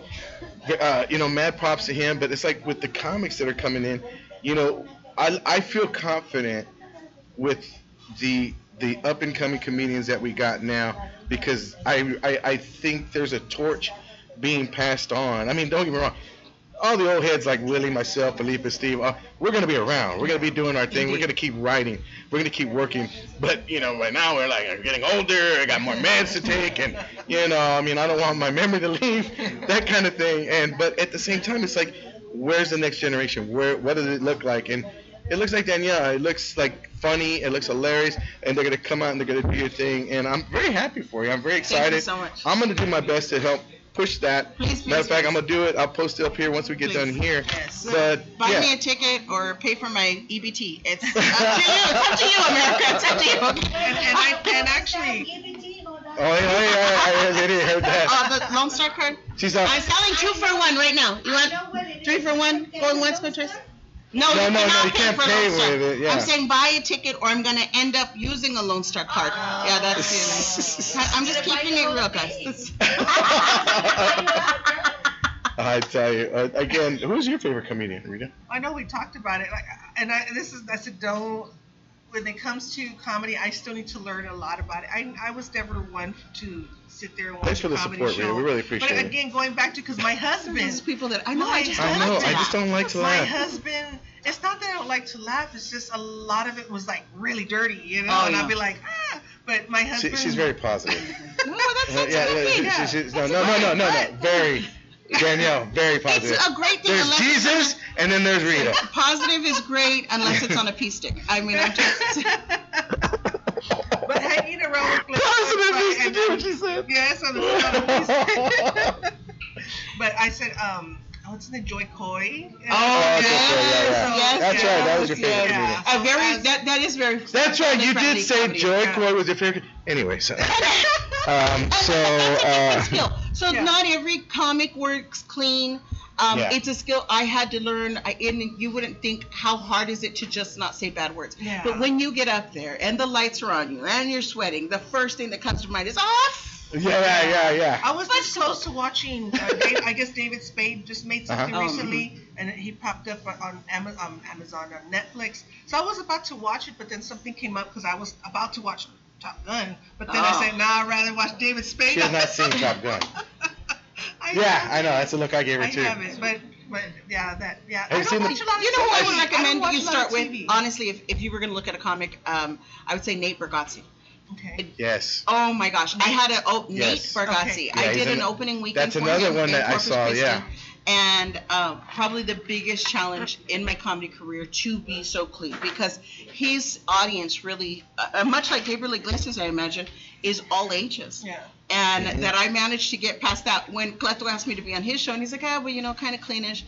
B: uh, you know, mad props to him. But it's like with the comics that are coming in, you know, I I feel confident with the the up and coming comedians that we got now because I, I I think there's a torch being passed on. I mean, don't get me wrong. all the old heads like Willie, myself, Felipe, Steve, uh, we're gonna be around. We're gonna be doing our thing. We're gonna keep writing. We're gonna keep working. But you know, right now we're like getting older. I got more meds to take, and you know, I mean, I don't want my memory to leave, that kind of thing. And but at the same time, it's like, where's the next generation? Where what does it look like? And it looks like Danielle. It looks like funny. It looks hilarious, and they're gonna come out and they're gonna do your thing. And I'm very happy for you. I'm very excited.
D: Thank you so much.
B: I'm gonna do my best to help push that.
D: Please, please,
B: Matter of fact,
D: please.
B: I'm gonna do it. I'll post it up here once we get
D: Please.
B: done here.
D: Yes.
B: But
D: Buy
B: yeah.
D: me a ticket or pay for my EBT. It's up to you. It's up to you, America. It's up to you.
A: And, and I and actually,
B: Oh, yeah, yeah, I already heard that.
D: Uh, the Lone Star card.
B: She's on.
D: I'm selling two for one right now. You want three for one? Going once, go twice. No,
B: No,
D: you
B: no, no,
D: cannot
B: you
D: pay
B: can't
D: for
B: pay
D: Lone Star.
B: with it, yeah.
D: I'm saying buy a ticket or I'm gonna end up using a Lone Star card. Yeah, that's it. I'm just keeping it real, guys.
B: I tell you, uh, again, who's your favorite comedian, Rita?
A: I know we talked about it, like, and I this is I said don't. When it comes to comedy, I still need to learn a lot about it. I, I was never one to sit there and watch
B: Thanks for
A: a
B: the support,
A: show.
B: Rita. We really appreciate it.
A: but
B: it.
A: again, going back to because my husband,
D: Those people that I know,
A: My
D: I just
B: I
D: don't
B: know. I just don't like to
A: my
B: laugh.
A: husband, it's not that I don't like to laugh. It's just a lot of it was like really dirty, you know.
D: Oh,
A: and
D: yeah.
A: I'd be like, ah. But my
B: She,
A: husband,
B: she's very positive.
D: No, that's,
B: Uh,
D: that's
B: yeah,
D: a good
B: yeah, she- she- no, no, no, no, no, no, very Danielle, very positive.
D: It's a great thing
B: There's
D: unless it's
B: Jesus, and then there's Rita.
D: Positive is great unless it's on a pea stick. I mean, I'm just.
A: but hanging around with
B: Positive is to
A: and-
B: do what she said.
A: Yes, on the, But I said, um, what's the Jo Koy?
D: Oh,
B: yes,
D: yes, yes,
B: That's right, that was your favorite
A: yeah.
D: A very that that is very.
B: That's right. You did say
D: comedy.
B: Joy
A: yeah.
B: Coy was your favorite. Anyway, so um, so
D: that's
B: uh.
D: So
A: Yeah.
D: not every comic works clean. Um,
B: Yeah.
D: It's a skill I had to learn. I, and you wouldn't think how hard is it to just not say bad words.
A: Yeah.
D: But when you get up there and the lights are on you and you're sweating, the first thing that comes to mind is off.
B: yeah, yeah, yeah, yeah.
A: I was this
D: Flexible.
A: close to watching. Uh, Dave, I guess David Spade just made something
B: Uh-huh.
D: Oh,
A: recently, and he popped up on Ama- um, Amazon on Netflix. So I was about to watch it, but then something came up because I was about to watch Top Gun. But then I
D: Oh.
A: said, Nah, I'd rather watch David Spade.
B: She has not seen Top Gun.
A: I
B: Yeah,
A: haven't.
B: I know. That's the look I gave her
A: I
B: too.
A: haven't, but but yeah, that yeah.
B: Have
A: I
B: you
A: don't
B: seen the-
A: watch a lot of
D: You know who I would recommend you start with? Honestly, if, if you were going to look at a comic, um, I would say Nate Bargatze.
A: Okay.
B: Yes.
D: Oh my gosh, I had a oh Nate
B: Yes.
D: Bargatze.
A: Okay.
D: I
B: Yeah, he's
D: did an
B: an-
D: opening weekend.
B: that's
D: for
B: another
D: him
B: one
D: in
B: that I
D: Corpus
B: saw,
D: Christi.
B: yeah.
D: And uh, probably the biggest challenge in my comedy career to be so clean because his audience really, uh, much like Gabriel Iglesias, I imagine, is all ages.
A: Yeah.
D: And
B: Mhm.
D: that I managed to get past that when Cleto asked me to be on his show, and he's like, ah, well, you know, kind of cleanish.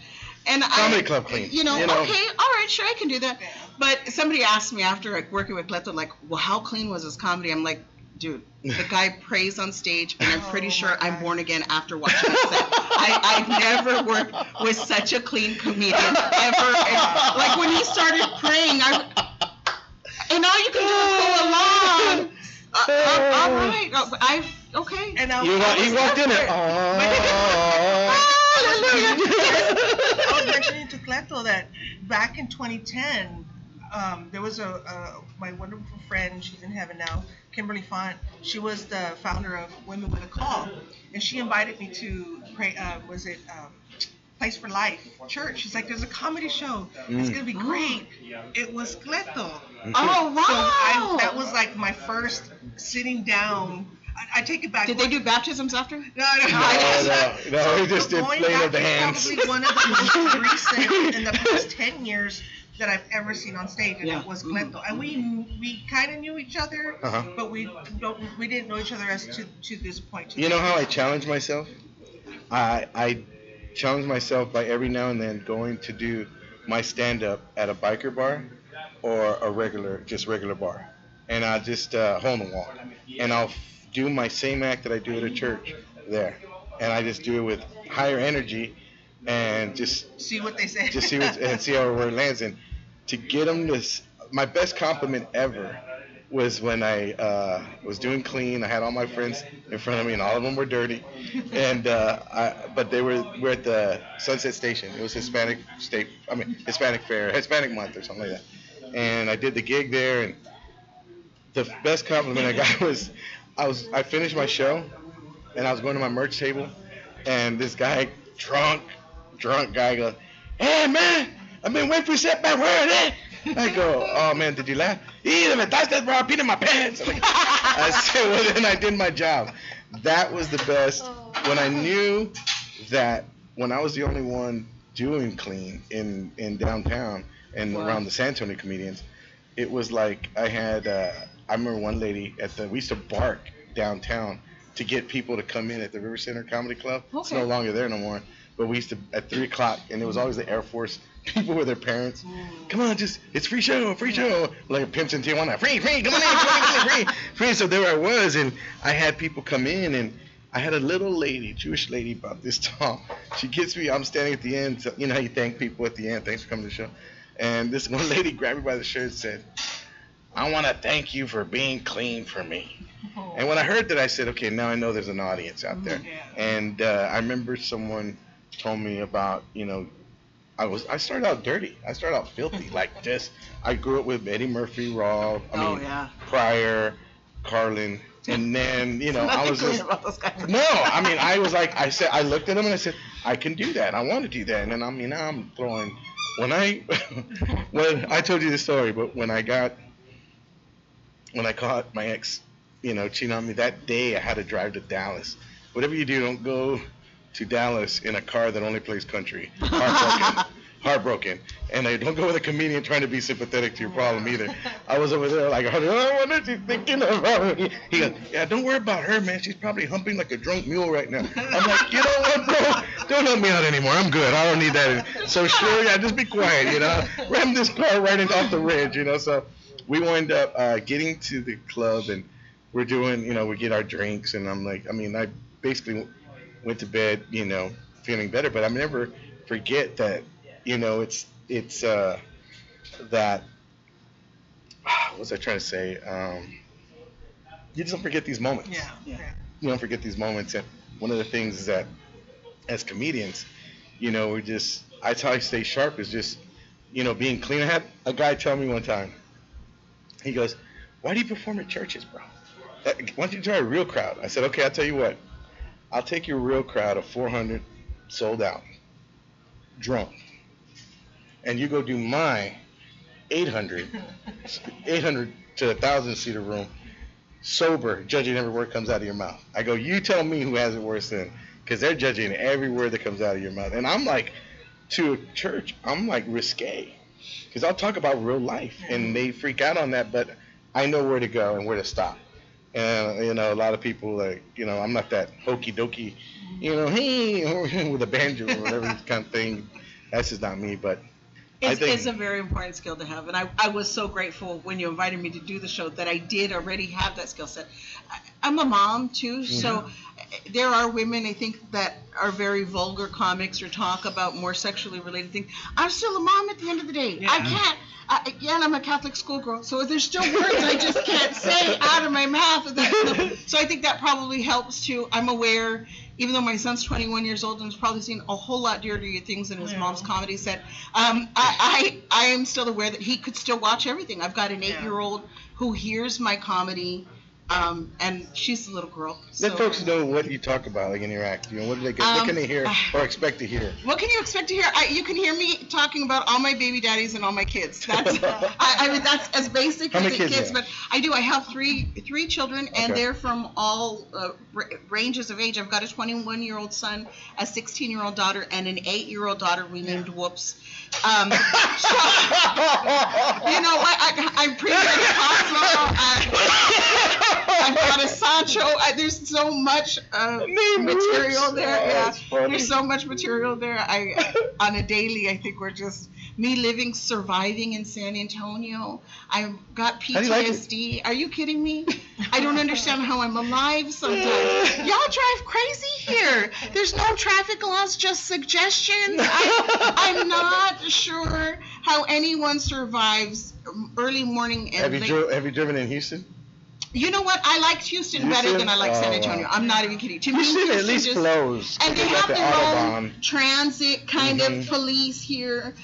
D: And
B: Comedy
D: I,
B: Club clean,
D: You know,
B: you know.
D: okay, all right, sure, I can do that.
A: Yeah.
D: But somebody asked me after like working with Cleto, like, well, how clean was his comedy? I'm like, dude, the guy prays on stage, and I'm pretty
A: Oh,
D: sure I'm born again after watching it. set. I, I've never worked with such a clean comedian ever. And, like when he started praying, I, and all you can do is go along. Uh, uh, all right, uh, I okay.
A: And I,
B: You
A: I
B: wa-
A: was
B: he walked in
A: there.
B: there.
A: I was
B: Oh.
A: mentioning to Cleto that back in 2010, um, there was a, a my wonderful friend. She's in heaven now, Kimberly Font. She was the founder of Women with a Call, and she invited me to pray. Uh, was it um, Place for Life Church? She's like, "There's a comedy show. It's
B: Mm.
A: gonna be great." It was Cleto.
D: Oh wow!
A: So I, that was like my first sitting down. I, I take it back.
D: Did they do baptisms after?
A: No, no,
B: No, no, no, we just did
A: going
B: laying of the hands.
A: Probably one of the most recent in the past ten years that I've ever seen on stage, and
D: Yeah.
A: it was
D: Mhm.
A: Cleto. And we we kind of knew each other,
B: Uh-huh.
A: but we don't we didn't know each other as to to this point.
B: You know how I challenge myself? I I challenge myself by every now and then going to do my stand up at a biker bar or a regular just regular bar. And I just uh, hole in the wall. And I'll f- do my same act that I do at a church there. And I just do it with higher energy and just
A: see what they say.
B: just see what and see how where it lands. And to get them this, my best compliment ever was when I uh, was doing clean. I had all my friends in front of me, and all of them were dirty. And uh, I, but they were we're at the Sunset Station. It was Hispanic state, I mean Hispanic Fair, Hispanic Month or something like that. And I did the gig there, and the best compliment I got was I was I finished my show, and I was going to my merch table, and this guy drunk drunk guy goes, "Hey man, I've been waiting for you to sit back where it is." I go, "Oh man, did you laugh? Yeah, me that's bro. I peed in my pants." I'm like- I said, "Well then I did my job." That was the best when I knew that when I was the only one doing clean in in downtown and
D: Wow.
B: around the San Antonio comedians, it was like I had. Uh, I remember one lady at the. We used to bark downtown to get people to come in at the River Center Comedy Club. It's no longer there no more. But we used to at three o'clock, and it was always the Air Force people with their parents. Mm. Come on, just it's free show, free show. Like a pimps in Tijuana, free, free, come on in, come on in, free, free. So there I was, and I had people come in, and I had a little lady, Jewish lady, about this tall. She gets me. I'm standing at the end. So, you know how you thank people at the end. Thanks for coming to the show. And this one lady grabbed me by the shirt and said, "I want to thank you for being clean for me." And when I heard that, I said, "Okay, now I know there's an audience out there." And uh, I remember someone told me about, you know, I was I started out dirty. I started out filthy, like just. I grew up with Eddie Murphy, Raw. I mean,
D: oh yeah.
B: Pryor, Carlin, and then you know I was just
D: about those guys.
B: no. I mean I was like I said I looked at him and I said I can do that. I want to do that. And then I mean now I'm throwing when I when I told you the story, but when I got when I caught my ex, you know, cheating on me that day, I had to drive to Dallas. Whatever you do, don't go to Dallas in a car that only plays country. Heartbroken. Heartbroken. And I don't go with a comedian trying to be sympathetic to your oh, problem either. I was over there like, oh, what is she thinking about? He goes, yeah, don't worry about her, man. She's probably humping like a drunk mule right now. I'm like, you know what, bro? Don't help me out anymore. I'm good. I don't need that. So sure, yeah, just be quiet, you know. Ram this car right in- off the ridge, you know. So we wind up uh, getting to the club and we're doing, you know, we get our drinks and I'm like, I mean, I basically went to bed, you know, feeling better, but I never forget that, you know, it's it's uh, that. What was I trying to say? Um, you just don't forget these moments.
A: Yeah.
D: Yeah.
B: You don't forget these moments, and one of the things is that, as comedians, you know, we just I try to stay sharp is just, you know, being clean. I had a guy tell me one time. He goes, "Why do you perform at churches, bro? Uh, Why don't you try a real crowd?" I said, "Okay, I'll tell you what. I'll take your real crowd of 400, sold out, drunk, and you go do my 800, 800 to a thousand seater room, sober, judging every word comes out of your mouth. I go, you tell me who has it worse than, because they're judging every word that comes out of your mouth. And I'm like, to a church, I'm like risque, because I'll talk about real life, and mm-hmm. they freak out on that, but I know where to go and where to stop. And you know, a lot of people like, you know, I'm not that hokey dokey, you know, hey, with a banjo or whatever kind of thing. That's just not me. But
D: It's,
B: think
D: it's a very important skill to have, and I, I was so grateful when you invited me to do the show that I did already have that skill set. I, I'm a mom too, so
B: Mm-hmm.
D: there are women I think that are very vulgar comics or talk about more sexually related things. I'm still a mom at the end of the day. I can't. I, yeah, I'm a Catholic schoolgirl, so there's still words I just can't say out of my mouth. So I think that probably helps too. I'm aware, even though my son's 21 years old and has probably seen a whole lot dirtier things in his mom's comedy set, um, I, I I am still aware that he could still watch everything. I've got an eight-year-old who hears my comedy, um, and she's a little girl.
B: let
D: so-
B: folks know what you talk about, like in your act. You know, what do they get? what
D: Um,
B: can they hear or expect to hear?
D: What can you expect to hear? I, you can hear me talking about all my baby daddies and all my kids. That's I, I mean that's as basic
B: How
D: as it
B: kids
D: gets. But I do. I have three three children, and
B: Okay.
D: they're from all uh, r- ranges of age. I've got a 21 year old son, a 16 year old daughter, and an 8 year old daughter we named Whoops. Um, so, you know what? I, I'm pretty Cosmo. I, I've got a Sancho. I, there's so much uh, material there.
B: Oh,
D: yeah, there's so much material there. I on a daily. I think we're just me living, surviving in San Antonio. I've got
B: you like?
D: PTSD. Are you kidding me? I don't understand how I'm alive sometimes. Y'all drive crazy here. There's no traffic laws, just suggestions. I, I'm not sure how anyone survives early morning and
B: have you dri- have you driven in Houston?
D: You know what? I liked Houston, better than I like San Antonio. I'm not even kidding. To me,
B: Houston at
D: Houston
B: least
D: just-
B: flows.
D: and they have
B: the
D: their
B: Autobahn.
D: own transit kind
B: Mhm.
D: of police here.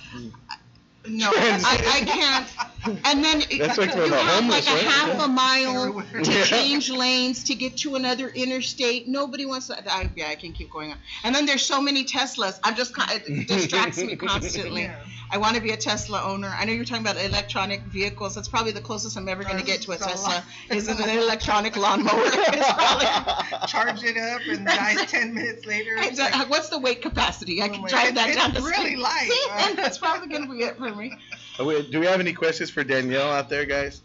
D: No, I, I can't. And then
B: That's like for
D: you
B: the
D: have like
B: homeless,
D: a
B: right?
D: half a mile to
B: Yeah.
D: change lanes to get to another interstate. Nobody wants to. I, yeah, I can keep going on. And then there's so many Teslas. I'm just con- it distracts me constantly.
A: Yeah.
D: I want to be a Tesla owner. I know you're talking about electronic vehicles. That's probably the closest I'm ever going to get to a
A: That's
D: Tesla.
A: lot.
D: Is an electronic lawnmower. It's probably-
A: Charge it up and dies ten minutes later.
D: It's a- what's the weight capacity? I
A: Oh
D: can
A: my
D: drive
A: God.
D: that
A: It's
D: down the
A: really
D: street.
A: light.
D: See, and uh. that's probably going to be it for me.
B: Oh, wait, Do we have any questions for Danielle out there, guys?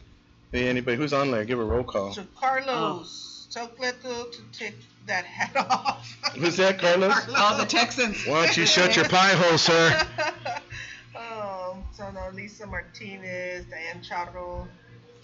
B: Hey, anybody who's on there? Give a roll call.
A: So Carlos, tell Cleto to take that hat off.
B: Who's that, Carlos?
D: Oh, the Texans.
B: Why don't you shut your pie hole, sir?
A: um, so now Lisa Martinez, Diane Charro.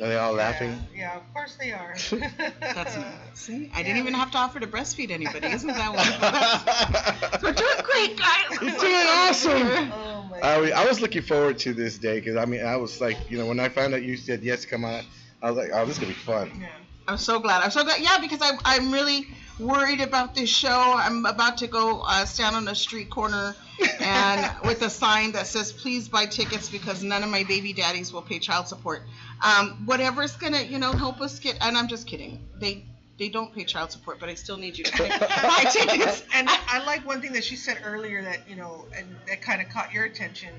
B: Are they all laughing?
A: Yeah, yeah, of course they are.
D: That's nice. See, I didn't even have to offer to breastfeed anybody. Isn't that wonderful? That's, we're doing great, guys.
B: You're doing awesome.
A: Oh my
B: I, was- I was looking forward to this day because I mean I was like you know when I found out you said yes come on I was like oh this is gonna be fun.
A: Yeah.
D: I'm so glad. I'm so glad. Yeah, because I'm, I'm really worried about this show. I'm about to go uh, stand on a street corner and with a sign that says, "Please buy tickets because none of my baby daddies will pay child support." Um, whatever's gonna, you know, help us get. And I'm just kidding. They they don't pay child support, but I still need you to pay, buy tickets.
A: And I like one thing that she said earlier that you know, and that kind of caught your attention,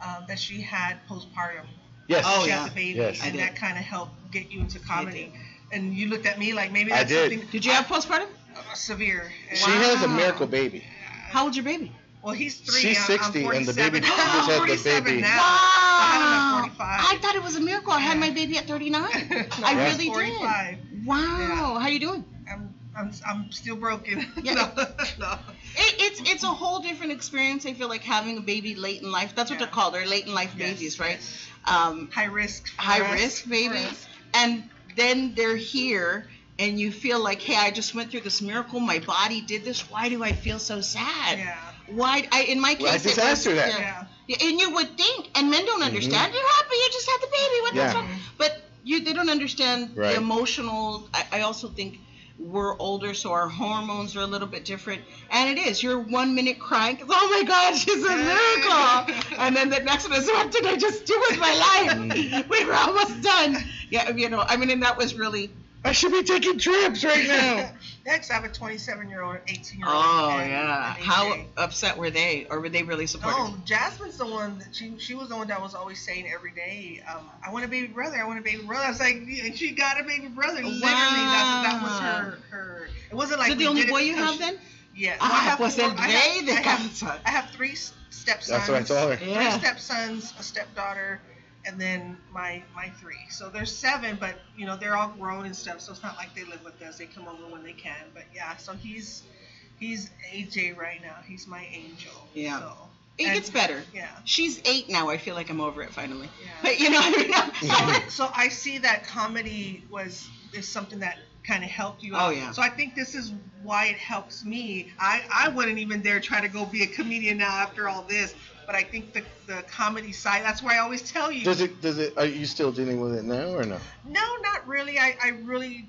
A: um, that she had postpartum.
B: Yes.
D: Oh,
A: she
D: yeah.
A: had the baby,
B: Yes.
A: And that kind of helped get you into comedy. And you looked at me like maybe
B: I
A: that's
B: did.
A: something
D: Did you have postpartum?
A: uh, severe. And-
B: She has a miracle baby.
D: How old's your baby?
A: Well, he's three.
B: She's
A: I'm- I'm
B: 60 and the
A: 47.
B: baby just had the
A: 47
B: baby.
A: Now. I had him at 45.
D: I thought it was a miracle. I had my baby at 39.
A: No,
D: I
A: he's
D: really did.
A: 45.
D: Wow.
A: Yeah.
D: How you doing?
A: I'm, I'm, I'm still broken.
D: Yeah.
A: no, no.
D: It, it's it's a whole different experience. I feel like having a baby late in life. That's what
A: Yeah.
D: they're called. They're late in life
A: Yes,
D: babies, right?
A: yes.
D: Um,
A: High risk. for
D: high
A: us,
D: risk
A: for
D: babies,
A: us.
D: and then they're here, and you feel like, hey, I just went through this miracle. My body did this. Why do I feel so sad?
A: Yeah.
D: Why? I in my case,
B: Well, I
D: it
B: just
D: was-
B: asked her that.
D: Yeah.
A: Yeah.
D: Yeah, and you would think, and men don't mm-hmm. understand. You're happy, you just had the baby. What
B: Yeah.
D: the fuck? But you, they don't understand
B: Right.
D: the emotional. I, I also think we're older, so our hormones are a little bit different. And it is. You're one minute crying, 'cause, oh my God, she's a miracle. and then the next one is, what did I just do with my life? Mm. we were almost done. Yeah, you know, I mean, and that was really.
B: I should be taking trips right now.
A: Next, I have a 27 year old, 18 year old.
D: Oh yeah. How upset were they, or were they really supportive?
A: No, Jasmine's the one that she she was the one that was always saying every day, um, I want a baby brother, I want a baby brother. I was like, "Yeah, she got a baby brother. Literally, that's that was her her. It wasn't like
D: so the only boy you have then?
A: Yeah.
D: Ah,
A: no, I have
D: pues
A: four-
D: el
A: I have,
D: de
A: I have,
D: casa.
A: I have three stepsons.
B: That's what I told her.
D: Yeah.
A: Three stepsons, a stepdaughter, and then my my three. So there's seven, but you know they're all grown and stuff. So it's not like they live with us. They come over when they can. But yeah, so he's he's AJ right now. He's my angel.
D: Yeah.
A: So,
D: It
A: and-
D: gets better.
A: Yeah.
D: She's eight now. I feel like I'm over it finally.
A: Yeah.
D: But you know, I mean,
A: So I see that comedy was is something that kind of helped you.
D: Oh,
A: out.
D: yeah.
A: So I think this is why it helps me. I I wouldn't even dare try to go be a comedian now after all this. But I think the the comedy side. That's why I always tell you.
B: Does it? Does it? Are you still dealing with it now or no?
A: No, not really. I, I really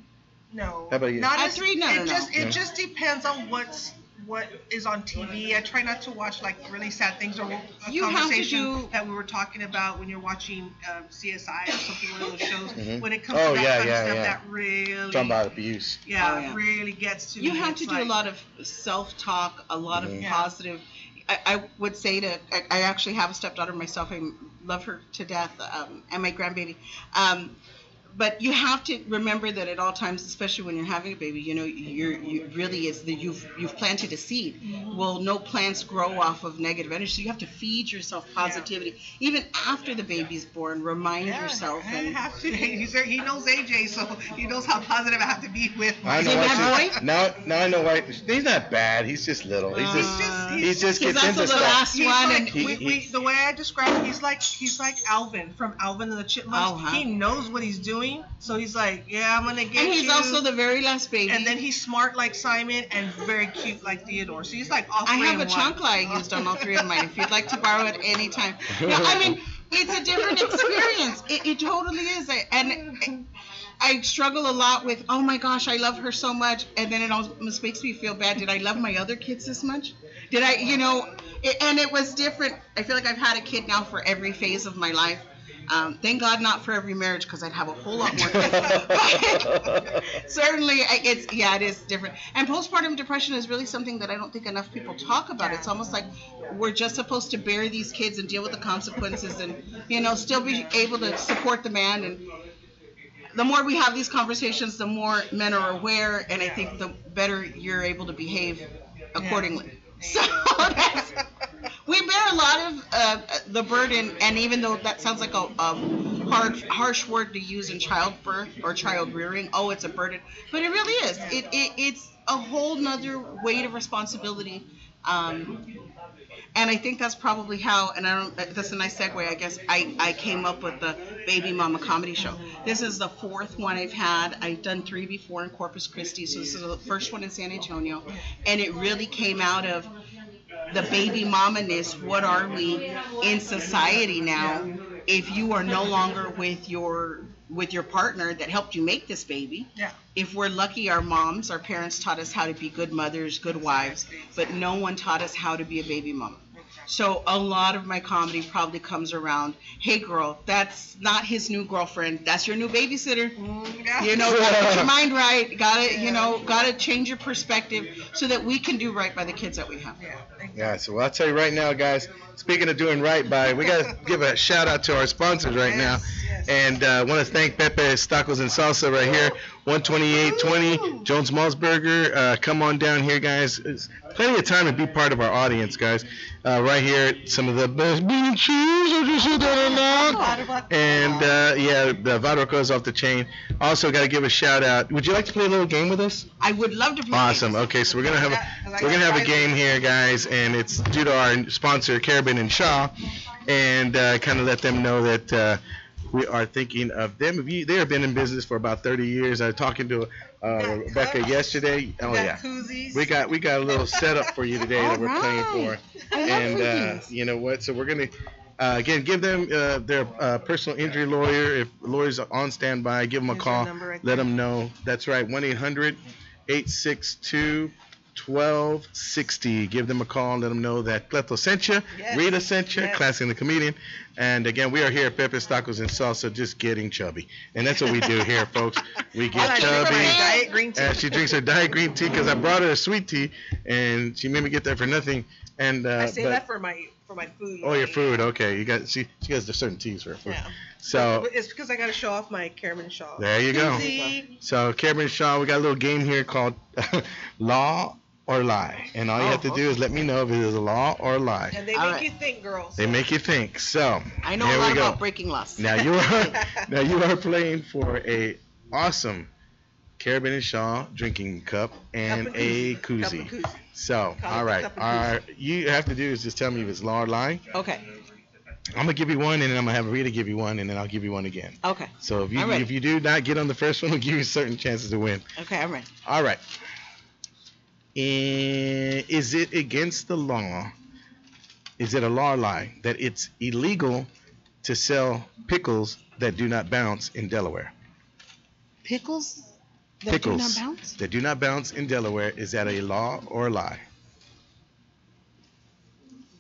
A: no.
B: How about you?
A: Not
D: At
A: as,
D: three? No,
A: it
D: no, no.
A: just
B: No.
A: it just depends on what's what is on TV. I try not to watch like really sad things or a
D: You have to
A: conversation
D: do-
A: that we were talking about when you're watching um, CSI or something one of those shows.
B: Mhm.
A: When it comes
B: Oh,
A: to that
B: yeah,
A: kind
B: yeah,
A: of stuff,
B: yeah.
A: that really
B: Talking about abuse.
A: yeah,
D: Oh, yeah.
A: really gets to
D: you
A: me.
D: have
A: It's
D: to do a lot of self-talk, a lot
B: Mhm.
D: of
A: Yeah.
D: positive. I, I would say to, I, I actually have a stepdaughter myself. I love her to death, um, and my grandbaby. Um, but you have to remember that at all times, especially when you're having a baby, you know, you're you really is that you've you've planted a seed.
A: Mm-hmm.
D: Well, no plants grow off of negative energy, so you have to feed yourself positivity even after the baby's born. Remind
A: Yeah,
D: yourself
A: I
D: and
A: have to. He's, he knows AJ, so he knows how positive I have to be with.
B: I know why she- Now, now I know why. He's not bad. He's just little. He's
D: Uh,
B: just.
A: just-
B: He
A: he's-
B: just
D: he's
B: gets into
D: the
B: stuff.
D: last
A: He's
D: one,
A: like,
D: and
B: He-
A: we,
B: he-
A: we, the way I describe him, he's like he's like Alvin from Alvin and the Chipmunks.
D: Oh, huh.
A: He knows what he's doing, so he's like, yeah, I'm gonna get
D: and he's
A: you.
D: also the very last baby.
A: and then he's smart like Simon and very cute like Theodore. So he's like all
D: I have a chancla I used on all three of mine. If you'd like to borrow it anytime. Yeah, I mean, it's a different experience. It, it totally is. I- And I struggle a lot with, oh my gosh, I love her so much, and then it almost makes me feel bad. Did I love my other kids this much? Did I, you know? It, and it was different. I feel like I've had a kid now for every phase of my life. Um, thank God not for every marriage because I'd have a whole lot more kids. Certainly, it's yeah, it is different. And postpartum depression is really something that I don't think enough people talk about. It's almost like we're just supposed to bury these kids and deal with the consequences, and you know, still be able to support the man. And the more we have these conversations, the more men are aware, and I think the better you're able to behave accordingly. So that's, we bear a lot of uh, the burden, and even though that sounds like a, a hard, harsh word to use in childbirth or child rearing, oh, it's a burden, but it really is. It, it it's a whole nother weight of responsibility. Um, and I think that's probably how, and I don't, that's a nice segue, I guess. I, I came up with the Baby Mama comedy show. This is the fourth one I've had. I've done three before in Corpus Christi, so this is the first one in San Antonio. And it really came out of the baby mama-ness. What are we in society now? If you are no longer with your with your partner that helped you make this baby,
A: Yeah.
D: if we're lucky, our moms, our parents taught us how to be good mothers, good wives, but no one taught us how to be a baby mama. So a lot of my comedy probably comes around, hey girl, that's not his new girlfriend, that's your new babysitter. You know, gotta get your mind right, gotta, you know, gotta change your perspective so that we can do right by the kids that we have.
B: Yeah, yeah so I'll tell you right now, guys. Speaking of doing right by, we gotta give a shout out to our sponsors right now, and uh, want to thank Pepe Tacos and Salsa right here, 12820 Jones Maltsberger. Uh, come on down here, guys. It's plenty of time to be part of our audience, guys. Uh, right here, some of the best bean and cheese. I just said that. And uh, yeah, the Vodka is off the chain. Also, got to give a shout out. Would you like to play a little game with us?
D: I would love to play.
B: Awesome. Okay, so we're gonna have a, we're gonna have a game here, guys, and it's due to our sponsor, Carabin and Shaw, and uh, kind of let them know that uh, we are thinking of them. If you, they have been in business for about 30 years. I was talking to uh, Rebecca yesterday. Oh yeah.
A: Koozies.
B: We got we got a little setup for you today that we're playing for, and uh, you know what? So we're gonna uh, again give them uh, their uh, personal injury lawyer. If lawyers are on standby, give them a
A: Here's
B: call.
A: right
B: Let them know. That's right. 1 800 862 1260. Give them a call. And let them know that Cleto sent you,
A: Yes.
B: Rita sent you,
A: Yes.
B: Classy and the comedian. And again, we are here at Pepe's Tacos and Salsa, just getting chubby. And that's what we do here, folks. We
A: All
B: get
A: I is
B: chubby.
A: diet green tea.
B: And she drinks her diet green tea because I brought her a sweet tea, and she made me get that for nothing. And uh,
A: I say
B: but-
A: that for my for my food.
B: oh, your food. Okay, you got she she has the certain teas for her food.
A: Yeah.
B: So
A: But It's because I got to show off my Carabin Shaw.
B: there you go.
A: Koozie.
B: So Carabin Shaw, we got a little game here called Law or Lie, and all you have to
A: Oh,
B: do is let me know if it is a law or a lie.
A: And they
D: All
A: make
D: right.
A: you think, girls.
B: They make you think. So
D: I know
B: here
D: a
B: we
D: lot
B: go.
D: about breaking laws.
B: Now you are now you are playing for a awesome Carabin and Shaw drinking cup and
A: Cup of
B: a
A: Cup
B: koozie.
A: of koozie.
B: So,
A: Call it
B: all
A: a
B: right,
A: cup of
B: all right. You have to do is just tell me if it's law or lie.
D: Okay.
B: I'm gonna give you one, and then I'm gonna have Rita give you one, and then I'll give you one again.
D: Okay.
B: So if you
D: All right.
B: if you do not get on the first one, we'll give you certain chances to win.
D: Okay, I'm ready.
B: All right. Eh, Is it against the law? Is it a law lie that it's illegal to sell pickles that do not bounce in Delaware?
D: Pickles that
B: Pickles
D: do not bounce?
B: that do not bounce in Delaware. Is that a law or a lie?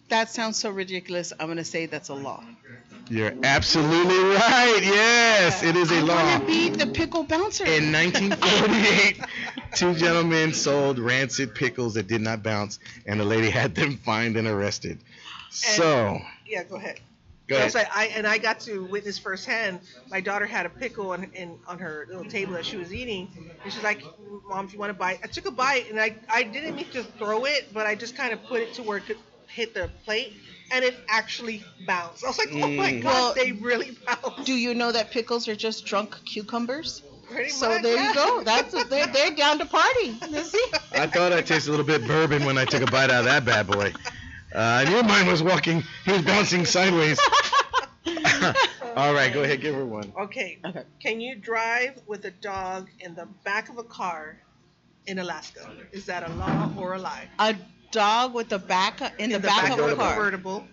D: That sounds so ridiculous. I'm gonna say that's a law.
B: You're absolutely right. Yes, it is a
D: I
B: law.
D: wanna be the pickle bouncer.
B: In 1948, two gentlemen sold rancid pickles that did not bounce, and the lady had them fined and arrested. So,
A: Yeah, go ahead.
B: go ahead.
A: was like, I and I got to witness firsthand. My daughter had a pickle on in, on her little table that she was eating, and she's like, "Mom, if you want to bite," I took a bite, and I I didn't mean to throw it, but I just kind of put it to where it could hit the plate, and it actually bounced. I was like, "Oh my
B: Mm.
A: god,
D: Well,
A: they really bounced!"
D: Do you know that pickles are just drunk cucumbers?
A: Pretty
D: So
A: much,
D: there
A: yeah.
D: you go. That's they're, they're down to party. You see?
B: I thought I tasted a little bit bourbon when I took a bite out of that bad boy. Uh, and your mind was walking, he was bouncing sideways. All right, go ahead, give her one.
A: Okay.
D: Okay.
A: Can you drive with a dog in the back of a car in Alaska? Is that a law or a lie?
D: A dog with the back in the, back, of a
A: a
D: car.
A: convertible.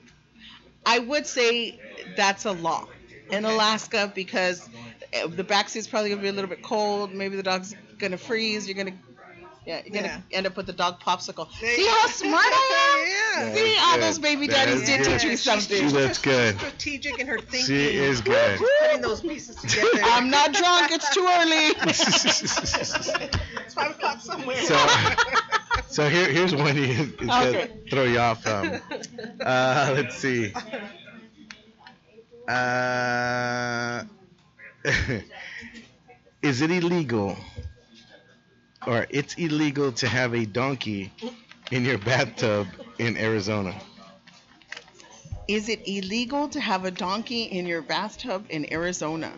D: I would say that's a law in Alaska because the back seat's probably gonna be a little bit cold. Maybe the dog's gonna freeze. You're gonna Yeah, you're gonna
A: Yeah.
D: end up with the dog popsicle.
A: There
D: See how smart I
A: Yeah.
D: am? See, all
B: Good.
D: those baby
B: That
D: daddies did
B: good.
D: teach you something.
B: She That's good.
A: Strategic in her thinking.
B: She is good.
A: Putting those pieces together.
D: I'm not drunk. It's too early.
A: It's five o'clock somewhere.
B: So, so here, here's one you, it's gonna
D: Okay.
B: throw you off. Um, uh, let's see. Uh, is it illegal, or it's illegal to have a donkey in your bathtub in Arizona?
D: Is it illegal to have a donkey in your bathtub in Arizona?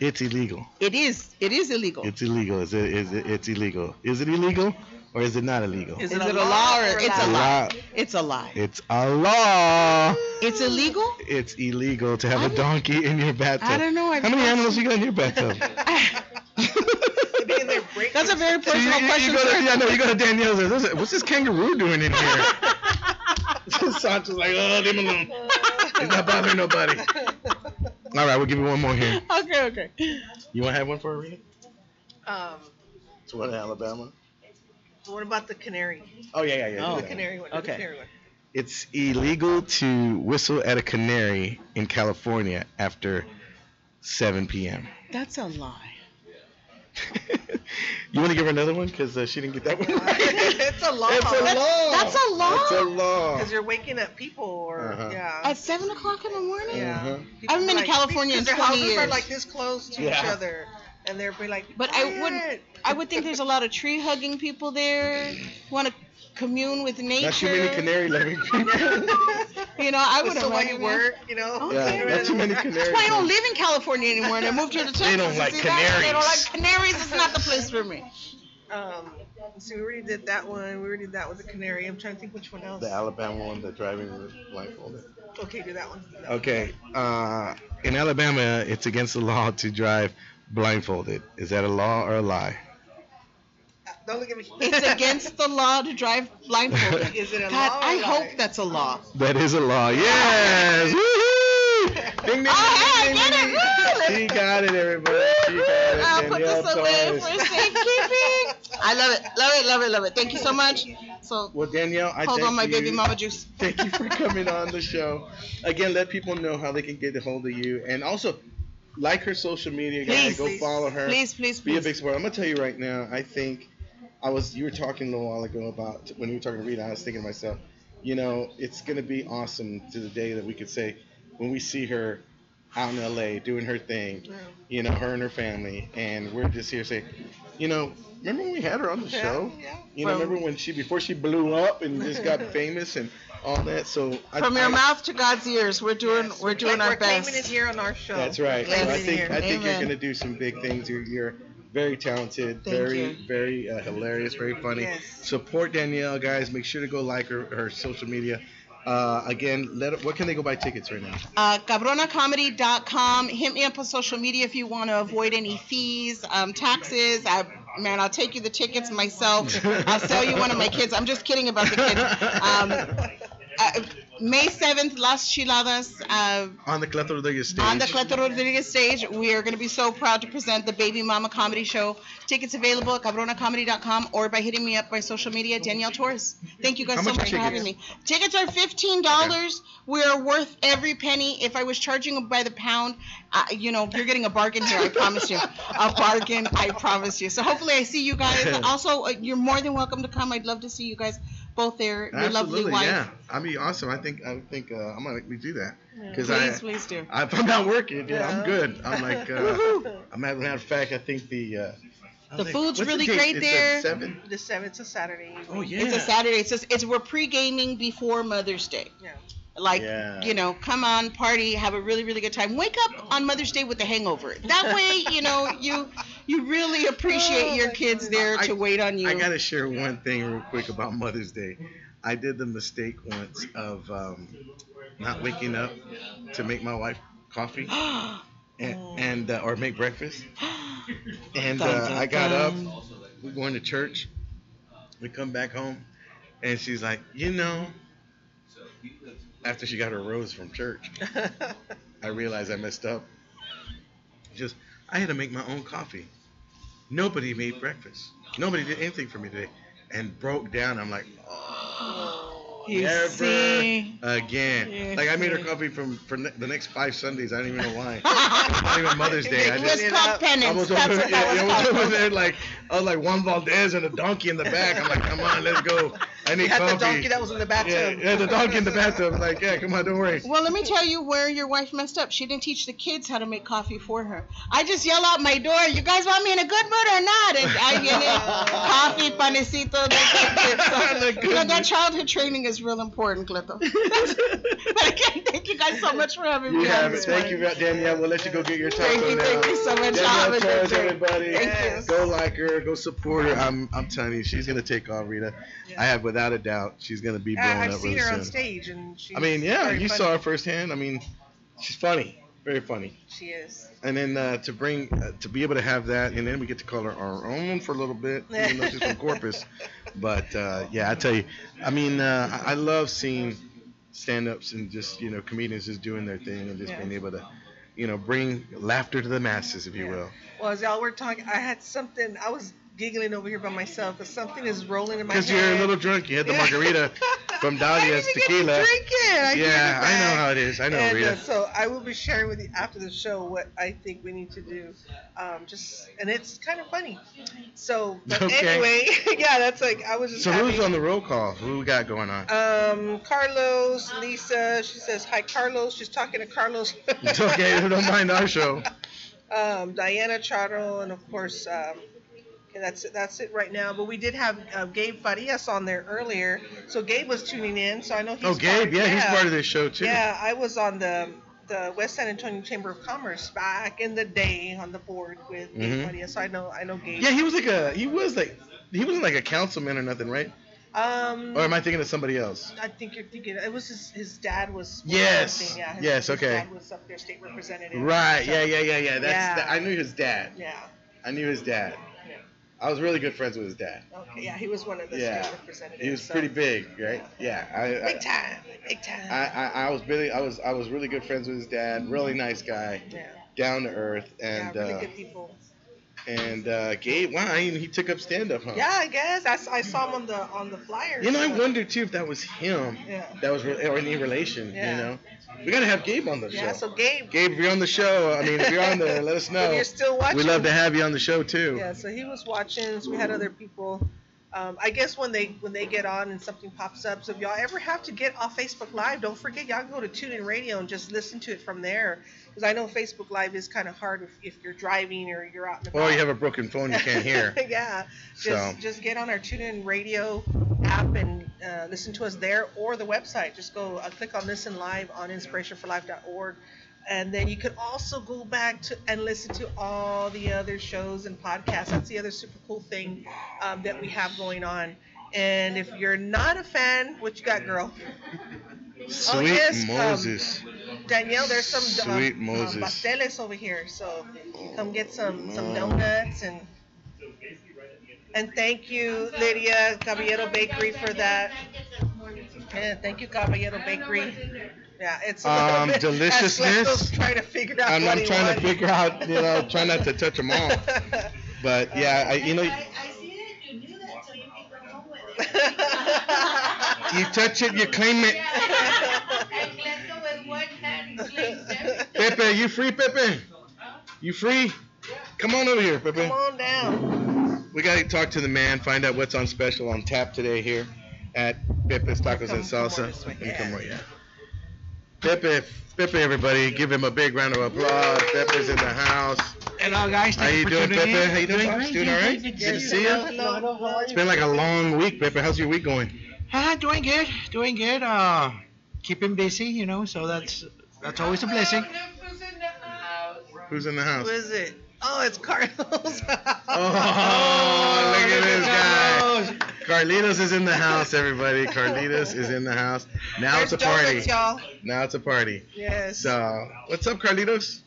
B: It's illegal.
D: It is. It is illegal.
B: It's illegal. Is it? Is it? It's illegal. Is it illegal, or is it not illegal?
A: Is
D: Is
A: it
D: it
A: a
D: a
A: law
D: law or
A: or a
D: it's a
B: lie?
D: lie?
B: Law.
D: It's a lie.
B: It's a law.
D: It's illegal?
B: It's illegal to have
D: I
B: a
D: don't-
B: donkey in your bathtub.
D: I don't know. I've
B: How many
D: not
B: animals
D: seen-
B: you got in your bathtub?
A: Be in there breaking
D: That's a very
B: So you,
D: personal
B: you- you
D: question.
B: go to,
D: sir.
B: yeah, no, you go to Danielle's. and there's What's this kangaroo doing in here? Sancho's like, oh, leave him alone. He's not bothering nobody. All right, we'll give you one more here.
D: Okay, okay.
B: You want to have one for a Arena?
A: Um,
B: It's one in Alabama.
A: What about the canary?
B: Oh yeah, yeah, yeah.
D: Oh.
A: The
B: yeah.
A: canary one. do The
D: Okay.
A: canary one.
B: It's illegal to whistle at a canary in California after 7 p.m.
D: That's a lie.
B: you want to give her another one because uh, she didn't get that one. right?
A: it's a law.
B: It's a law.
D: That's a law?
B: It's a law.
A: Because you're waking up people, or
B: Uh-huh.
A: yeah.
D: At 7 o'clock in the morning?
A: Yeah.
B: Uh-huh.
A: People
D: haven't been to California in
A: because their
D: 20
A: houses are like this close to each other, and they're be like.
D: But I wouldn't- I would think there's a lot of tree hugging people there. Want to commune with nature.
B: Not too many canary loving people.
D: You know, I would
A: That's the way you work, you know.
B: yeah, not too many canary.
D: That's why I don't live in California anymore, and I moved here to Texas.
B: They don't
D: You
B: like
D: see that? They don't
B: canaries.
D: like canaries. It's not the place for me.
A: Um, so we already did that one. We already did that with the canary. I'm trying to think which one else.
B: The Alabama one, the driving with blindfolded.
A: Okay, do that one. Do that one.
B: Okay, uh, in Alabama, it's against the law to drive blindfolded. Is that a law or a lie?
A: Uh, don't look at me.
D: It's against the law to drive blindfolded.
A: Is it a
D: God,
A: law? or
D: I
A: a
D: hope
A: lie?
D: that's a law.
B: That is a law. Yes. Woohoo! Ding, ding,
D: Oh,
B: ding,
D: hey,
B: ding,
D: get
B: ding,
D: it.
B: ding. She got it, everybody. She got it.
D: I'll put this away
B: Torres.
D: for safekeeping. I love it, love it, love it, love it. Thank you so much. So
B: Well, Danielle, I
D: hold
B: thank
D: on my
B: you.
D: baby mama juice.
B: Thank you for coming on the show. Again, let people know how they can get a hold of you, and also like her social media, guys.
D: Please,
B: Go
A: please.
B: follow her.
D: Please, please,
B: Be a big supporter. I'm gonna tell you right now. I think I was. You were talking a little while ago about when you were talking to Rita. I was thinking to myself, you know, it's gonna be awesome to the day that we could say when we see her out in LA doing her thing.
A: Yeah.
B: You know, her and her family, and we're just here saying, you know, remember when we had her on the
A: Yeah,
B: show?
A: yeah.
B: You know, remember when she before she blew up and just got famous and all that. So I,
D: From your
B: I-
D: mouth to God's ears, we're doing
A: Yes.
D: we're doing
A: like
D: our
A: we're claiming it
D: best.
A: here on our show.
B: That's right. So I think. I think you're gonna do some big things. You're, you're very talented,
D: Thank
B: very
D: you.
B: very uh, hilarious, very funny.
A: Yes.
B: Support Danielle, guys. Make sure to go like her, her social media. Uh, again, let what can they go buy tickets right now?
D: Uh, cabronacomedy.com. Hit me up on social media if you want to avoid any fees, um, taxes. I, man, I'll take you the tickets myself. I'll sell you one of my kids. I'm just kidding about the kids. Um, uh, May 7th, Las Chiladas. Uh,
B: on the Cleto Rodriguez stage.
D: On the Cleto Rodriguez stage, we are going to be so proud to present the Baby Mama Comedy Show. Tickets available at cabronacomedy.com or by hitting me up by social media, Danielle Torres. Thank you guys
B: How
D: so
B: much
D: much for having me. Tickets are $15. We are worth every penny. If I was charging by the pound, uh, you know, you're getting a bargain here, I promise you. A bargain, I promise you. So hopefully I see you guys. Also, uh, you're more than welcome to come. I'd love to see you guys both there. Your lovely
B: Absolutely,
D: wife.
B: yeah. I mean, awesome. I think I think uh, I'm gonna we do that because
D: Please,
B: I.
D: please do.
B: I- If I'm not working, yeah, I'm good. I'm like, uh, I'm as a matter of fact, I think the. Uh,
D: The
B: was
D: food's really
B: date?
D: great
B: It's
D: there.
B: Seven.
A: The seventh, it's a Saturday.
B: Oh yeah.
D: It's a Saturday. It's just, it's we're pre-gaming before Mother's Day.
A: Yeah.
D: Like
B: Yeah.
D: you know, come on, party, have a really really good time. Wake up on Mother's Day with a hangover. That way, you know, you you really appreciate
A: Oh
D: your kids
A: goodness.
D: there
B: I-
D: to wait on you.
B: I gotta share one thing real quick about Mother's Day. I did the mistake once of um, not waking up to make my wife coffee and, and uh, or make breakfast. And uh, I got up. We're going to church. We come back home, and she's like, you know, after she got her rose from church, I realized I messed up. Just I had to make my own coffee. Nobody made breakfast. Nobody did anything for me today, and broke down. I'm like, oh,
D: You
B: never
D: see?
B: again.
D: You
B: like I made her coffee from for ne- the next five Sundays. I don't even know why. Not even Mother's Day. I
D: It
B: just
D: was called
B: I
D: penance.
B: was
D: That's
B: over,
D: what
B: yeah,
D: that
B: I
D: was
B: was over there like I was like Juan Valdez and a donkey in the back. I'm like, come on, let's go. I need
A: You had
B: coffee.
A: the donkey that was in the
B: yeah,
A: bathtub.
B: yeah, the donkey in the bathtub. Like, yeah, come on, don't worry.
D: Well, let me tell you where your wife messed up. She didn't teach the kids how to make coffee for her. I just yell out my door, "You guys want me in a good mood or not?" And I get it. coffee, panecito. that's
B: The
D: it.
B: good
D: So, you know, that childhood training is real important, Cleto. but again, thank you guys so much for having
B: You
D: me. on
B: have it.
D: this
B: Thank you. Danielle. We'll let you go get your taco
D: Thank you,
B: now.
D: thank you so much. Have
B: Danielle
D: a good
B: Torres, everybody.
D: Thank you.
B: Go like her. Go support her. I'm, I'm telling you, she's gonna take off, Rita. I have without a doubt, she's gonna be blown
A: Yeah, I've
B: up
A: seen
B: really
A: her on stage, and she's
B: I mean, yeah, you
A: funny.
B: saw her firsthand. I mean, she's funny, very funny.
A: She is.
B: And then uh, to bring, uh, to be able to have that, and then we get to call her our own for a little bit, even though she's from Corpus. But uh, yeah, I tell you, I mean, uh, I I love seeing stand-ups and just you know comedians just doing their thing and just
A: Yeah.
B: being able to, you know, bring laughter to the masses, if you
A: Yeah.
B: will.
A: Well, as y'all were talking, I had something. I was giggling over here by myself because something is rolling in my head.
B: Because you're a little drunk, you had the
A: Yeah.
B: margarita from Dahlia's
A: didn't even get to
B: tequila.
A: I
B: Yeah, I know how it is. I know,
A: and,
B: Rita.
A: Uh, so I will be sharing with you after the show what I think we need to do. Um, just and it's kind of funny. So, but
B: Okay.
A: anyway, yeah, that's like I was just.
B: So
A: having,
B: who's on the roll call? Who we got going on?
A: Um, Carlos, Lisa. She says hi, Carlos. She's talking to Carlos.
B: It's okay. Don't mind our show.
A: um, Diana Charo, and of course, um, that's it, that's it right now. But we did have uh, Gabe Farias on there earlier, so Gabe was tuning in. So I know he's
B: Oh, Gabe,
A: part,
B: yeah, he's part of this show too.
A: Yeah, I was on the the West San Antonio Chamber of Commerce back in the day on the board with Gabe
B: Mhm.
A: Farias. So I know I know Gabe.
B: Yeah, he was like a he was like he wasn't like a councilman or nothing, right?
A: Um,
B: Or am I thinking of somebody else?
A: I think you're thinking it was his, his dad was.
B: Yes.
A: Yeah, his,
B: Yes,
A: his
B: okay.
A: dad was up there, state representative.
B: Right.
A: So,
B: Yeah. Yeah. Yeah. Yeah. That's.
A: Yeah.
B: that- I knew his dad.
A: Yeah.
B: I knew his dad. I was really good friends with his dad.
A: Okay. Yeah, he was one of the
B: Yeah.
A: state representatives.
B: He was
A: so-
B: pretty big, right? Yeah. I.
A: Big time. Big time.
B: I, I, I was really I was I was really good friends with his dad. Really nice guy,
A: yeah.
B: down to earth, and.
A: yeah, really
B: uh,
A: good people.
B: and uh, Gabe. Wow, I mean, he took up stand up, huh?
A: Yeah, I guess I, I saw him on the on the flyers.
B: You know, I wonder too if that was him.
A: Yeah.
B: That was re- or any relation.
A: Yeah.
B: You know, we gotta have Gabe on the
A: Yeah.
B: show.
A: Yeah, so Gabe,
B: Gabe, if you're on the show, I mean, if you're on there, let us
A: if
B: know.
A: you're still watching,
B: We'd love to have you on the show too.
A: Yeah. So he was watching. So we had other people. Um, I guess when they when they get on and something pops up, so if y'all ever have to get off Facebook Live, don't forget y'all can go to TuneIn Radio and just listen to it from there. Because I know Facebook Live is kind of hard if, if you're driving or you're out and about.
B: Or you have a broken phone you can't hear.
A: yeah. Just
B: So.
A: just get on our TuneIn Radio app and uh, listen to us there or the website. Just go uh, click on Listen Live on inspirationforlife.org. And then you can also go back to and listen to all the other shows and podcasts. That's the other super cool thing um, that we have going on. And if you're not a fan, what you got, girl?
B: Sweet
A: Oh, yes, um,
B: Moses.
A: Danielle, there's some um,
B: Sweet
A: um,
B: Moses.
A: pasteles over here, so come get some some donuts and and thank you Lydia Caballero Bakery for that. And thank you Caballero Bakery. Yeah, it's a little
B: Um, deliciousness?
A: Trying to figure out
B: I'm,
A: what
B: I'm
A: he
B: trying to figure out, you know, try not to touch them all. But yeah, I, you know,
E: I, I see that you do that so you can come home with it.
B: you touch it, you claim it.
E: And Cleto with one hand claims everything.
B: Pepe, you free, Pepe? You free? Come on over here, Pepe.
A: Come on down.
B: We got to talk to the man, find out what's on special on tap today here at Pepe's Tacos
A: Come-
B: and
A: come more
B: Salsa.
A: this way,
B: Let me
A: yeah.
B: Right. Pepe, Pepe, everybody, give him a big round of applause. Pepe's in the house.
C: Hello, guys.
B: How you doing, Pepe? How you doing?
C: Doing
B: Doing all right? Good to see you.
A: Hello, hello. How are
B: been like a long week, Pepe. How's your week going?
C: Ah, doing good. Doing good. Uh, keeping busy, you know. So that's that's always a blessing.
B: Who's in the house?
A: Who is it? Oh, it's Carlos.
B: Oh, look at this guy. Carlitos is in the house, everybody. Carlitos is in the house. Now
A: There's
B: it's a party.
A: donuts, y'all.
B: Now it's a party.
A: Yes.
B: So, what's up, Carlitos?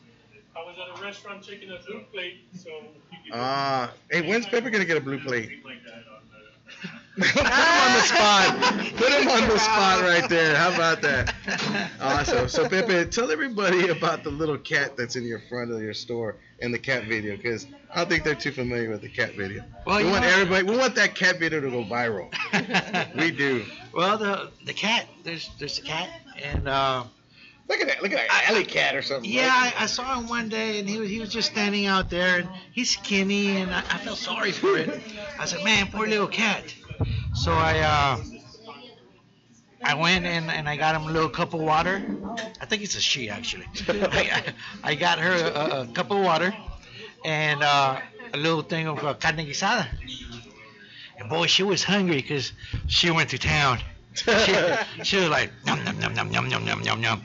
F: I was at a restaurant taking a blue plate, so you could
B: Ah, hey, when's Pepe gonna get a blue plate?
F: like that on
B: Put him on the spot. Put him on the spot right there. How about that? Awesome. So Pepe, tell everybody about the little cat that's in your front of your store and the cat video, because I don't think they're too familiar with the cat video.
C: Well,
B: we want
C: know-
B: everybody. We want that cat video to go viral. We do.
C: Well, the the cat. There's there's a cat, and uh,
B: Look at that. Look at that alley cat or something.
C: yeah,
B: right?
C: I, I saw him one day, and he was he was just standing out there, and he's skinny, and I, I felt sorry for it. I said, man, poor little cat. So I uh, I went and, and I got him a little cup of water. I think it's a she actually. I, I got her a, a cup of water and uh, a little thing of uh, carne guisada. And boy, she was hungry because she went to town. She, she was like yum yum yum yum yum yum yum yum yum,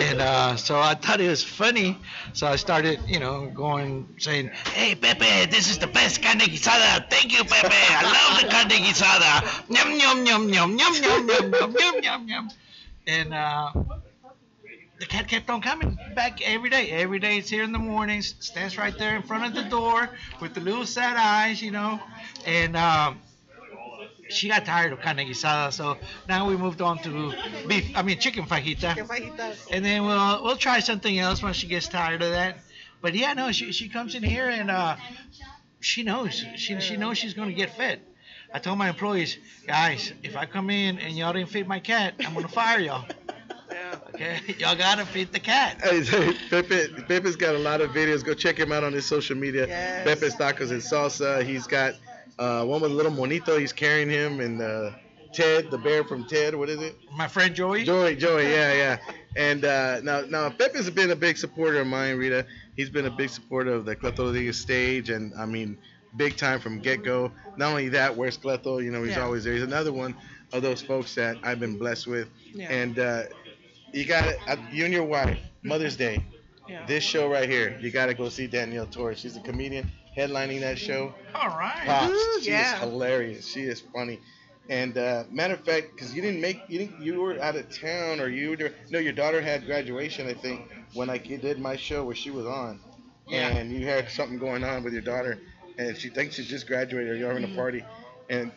C: and uh, so I thought it was funny. So I started, you know, going saying, "Hey Pepe, this is the best carne guisada. Thank you, Pepe. I love the carne guisada. Yum yum yum yum yum yum yum yum yum yum yum." And uh, the cat kept on coming back every day. Every day it's here in the mornings, stands right there in front of the door with the little sad eyes, you know. And um, she got tired of carne guisada, so now we moved on to beef. I mean chicken fajita,
A: If I eat that.
C: and then we'll we'll try something else when she gets tired of that. But yeah, no, she she comes in here and uh, she knows she she knows she's gonna get fed. I told my employees, guys, if I come in and y'all didn't feed my cat, I'm gonna fire y'all.
A: Yeah.
C: Okay, y'all gotta feed the cat.
B: Hey, hey, Pepe, Pepe's got a lot of videos. Go check him out on his social media.
A: Yes.
B: Pepe's Tacos and Salsa. He's got uh, one with a little monito. He's carrying him, and uh, Ted, the bear from Ted. What is it?
C: My friend Joey.
B: Joey, Joey, yeah, yeah. And uh, now, now Pepe's been a big supporter of mine, Rita. He's been a big supporter of the Cleto Rodriguez stage, and I mean, big time from get go. Not only that, where's Cleto? You know, he's
A: Yeah.
B: always there. He's another one of those folks that I've been blessed with.
A: Yeah.
B: And uh, you got it, uh, you and your wife, Mother's Day.
A: Yeah.
B: This show right here, you got to go see Danielle Torres. She's a comedian headlining that show.
C: All right.
B: Pops,
A: Ooh,
B: she
A: yeah.
B: is hilarious. She is funny. And uh, matter of fact, because you didn't make, you didn't, you were out of town, or you were, no, your daughter had graduation, I think, when I did my show where she was on,
C: Yeah.
B: and you had something going on with your daughter, and she thinks she just graduated, or you're having a party, and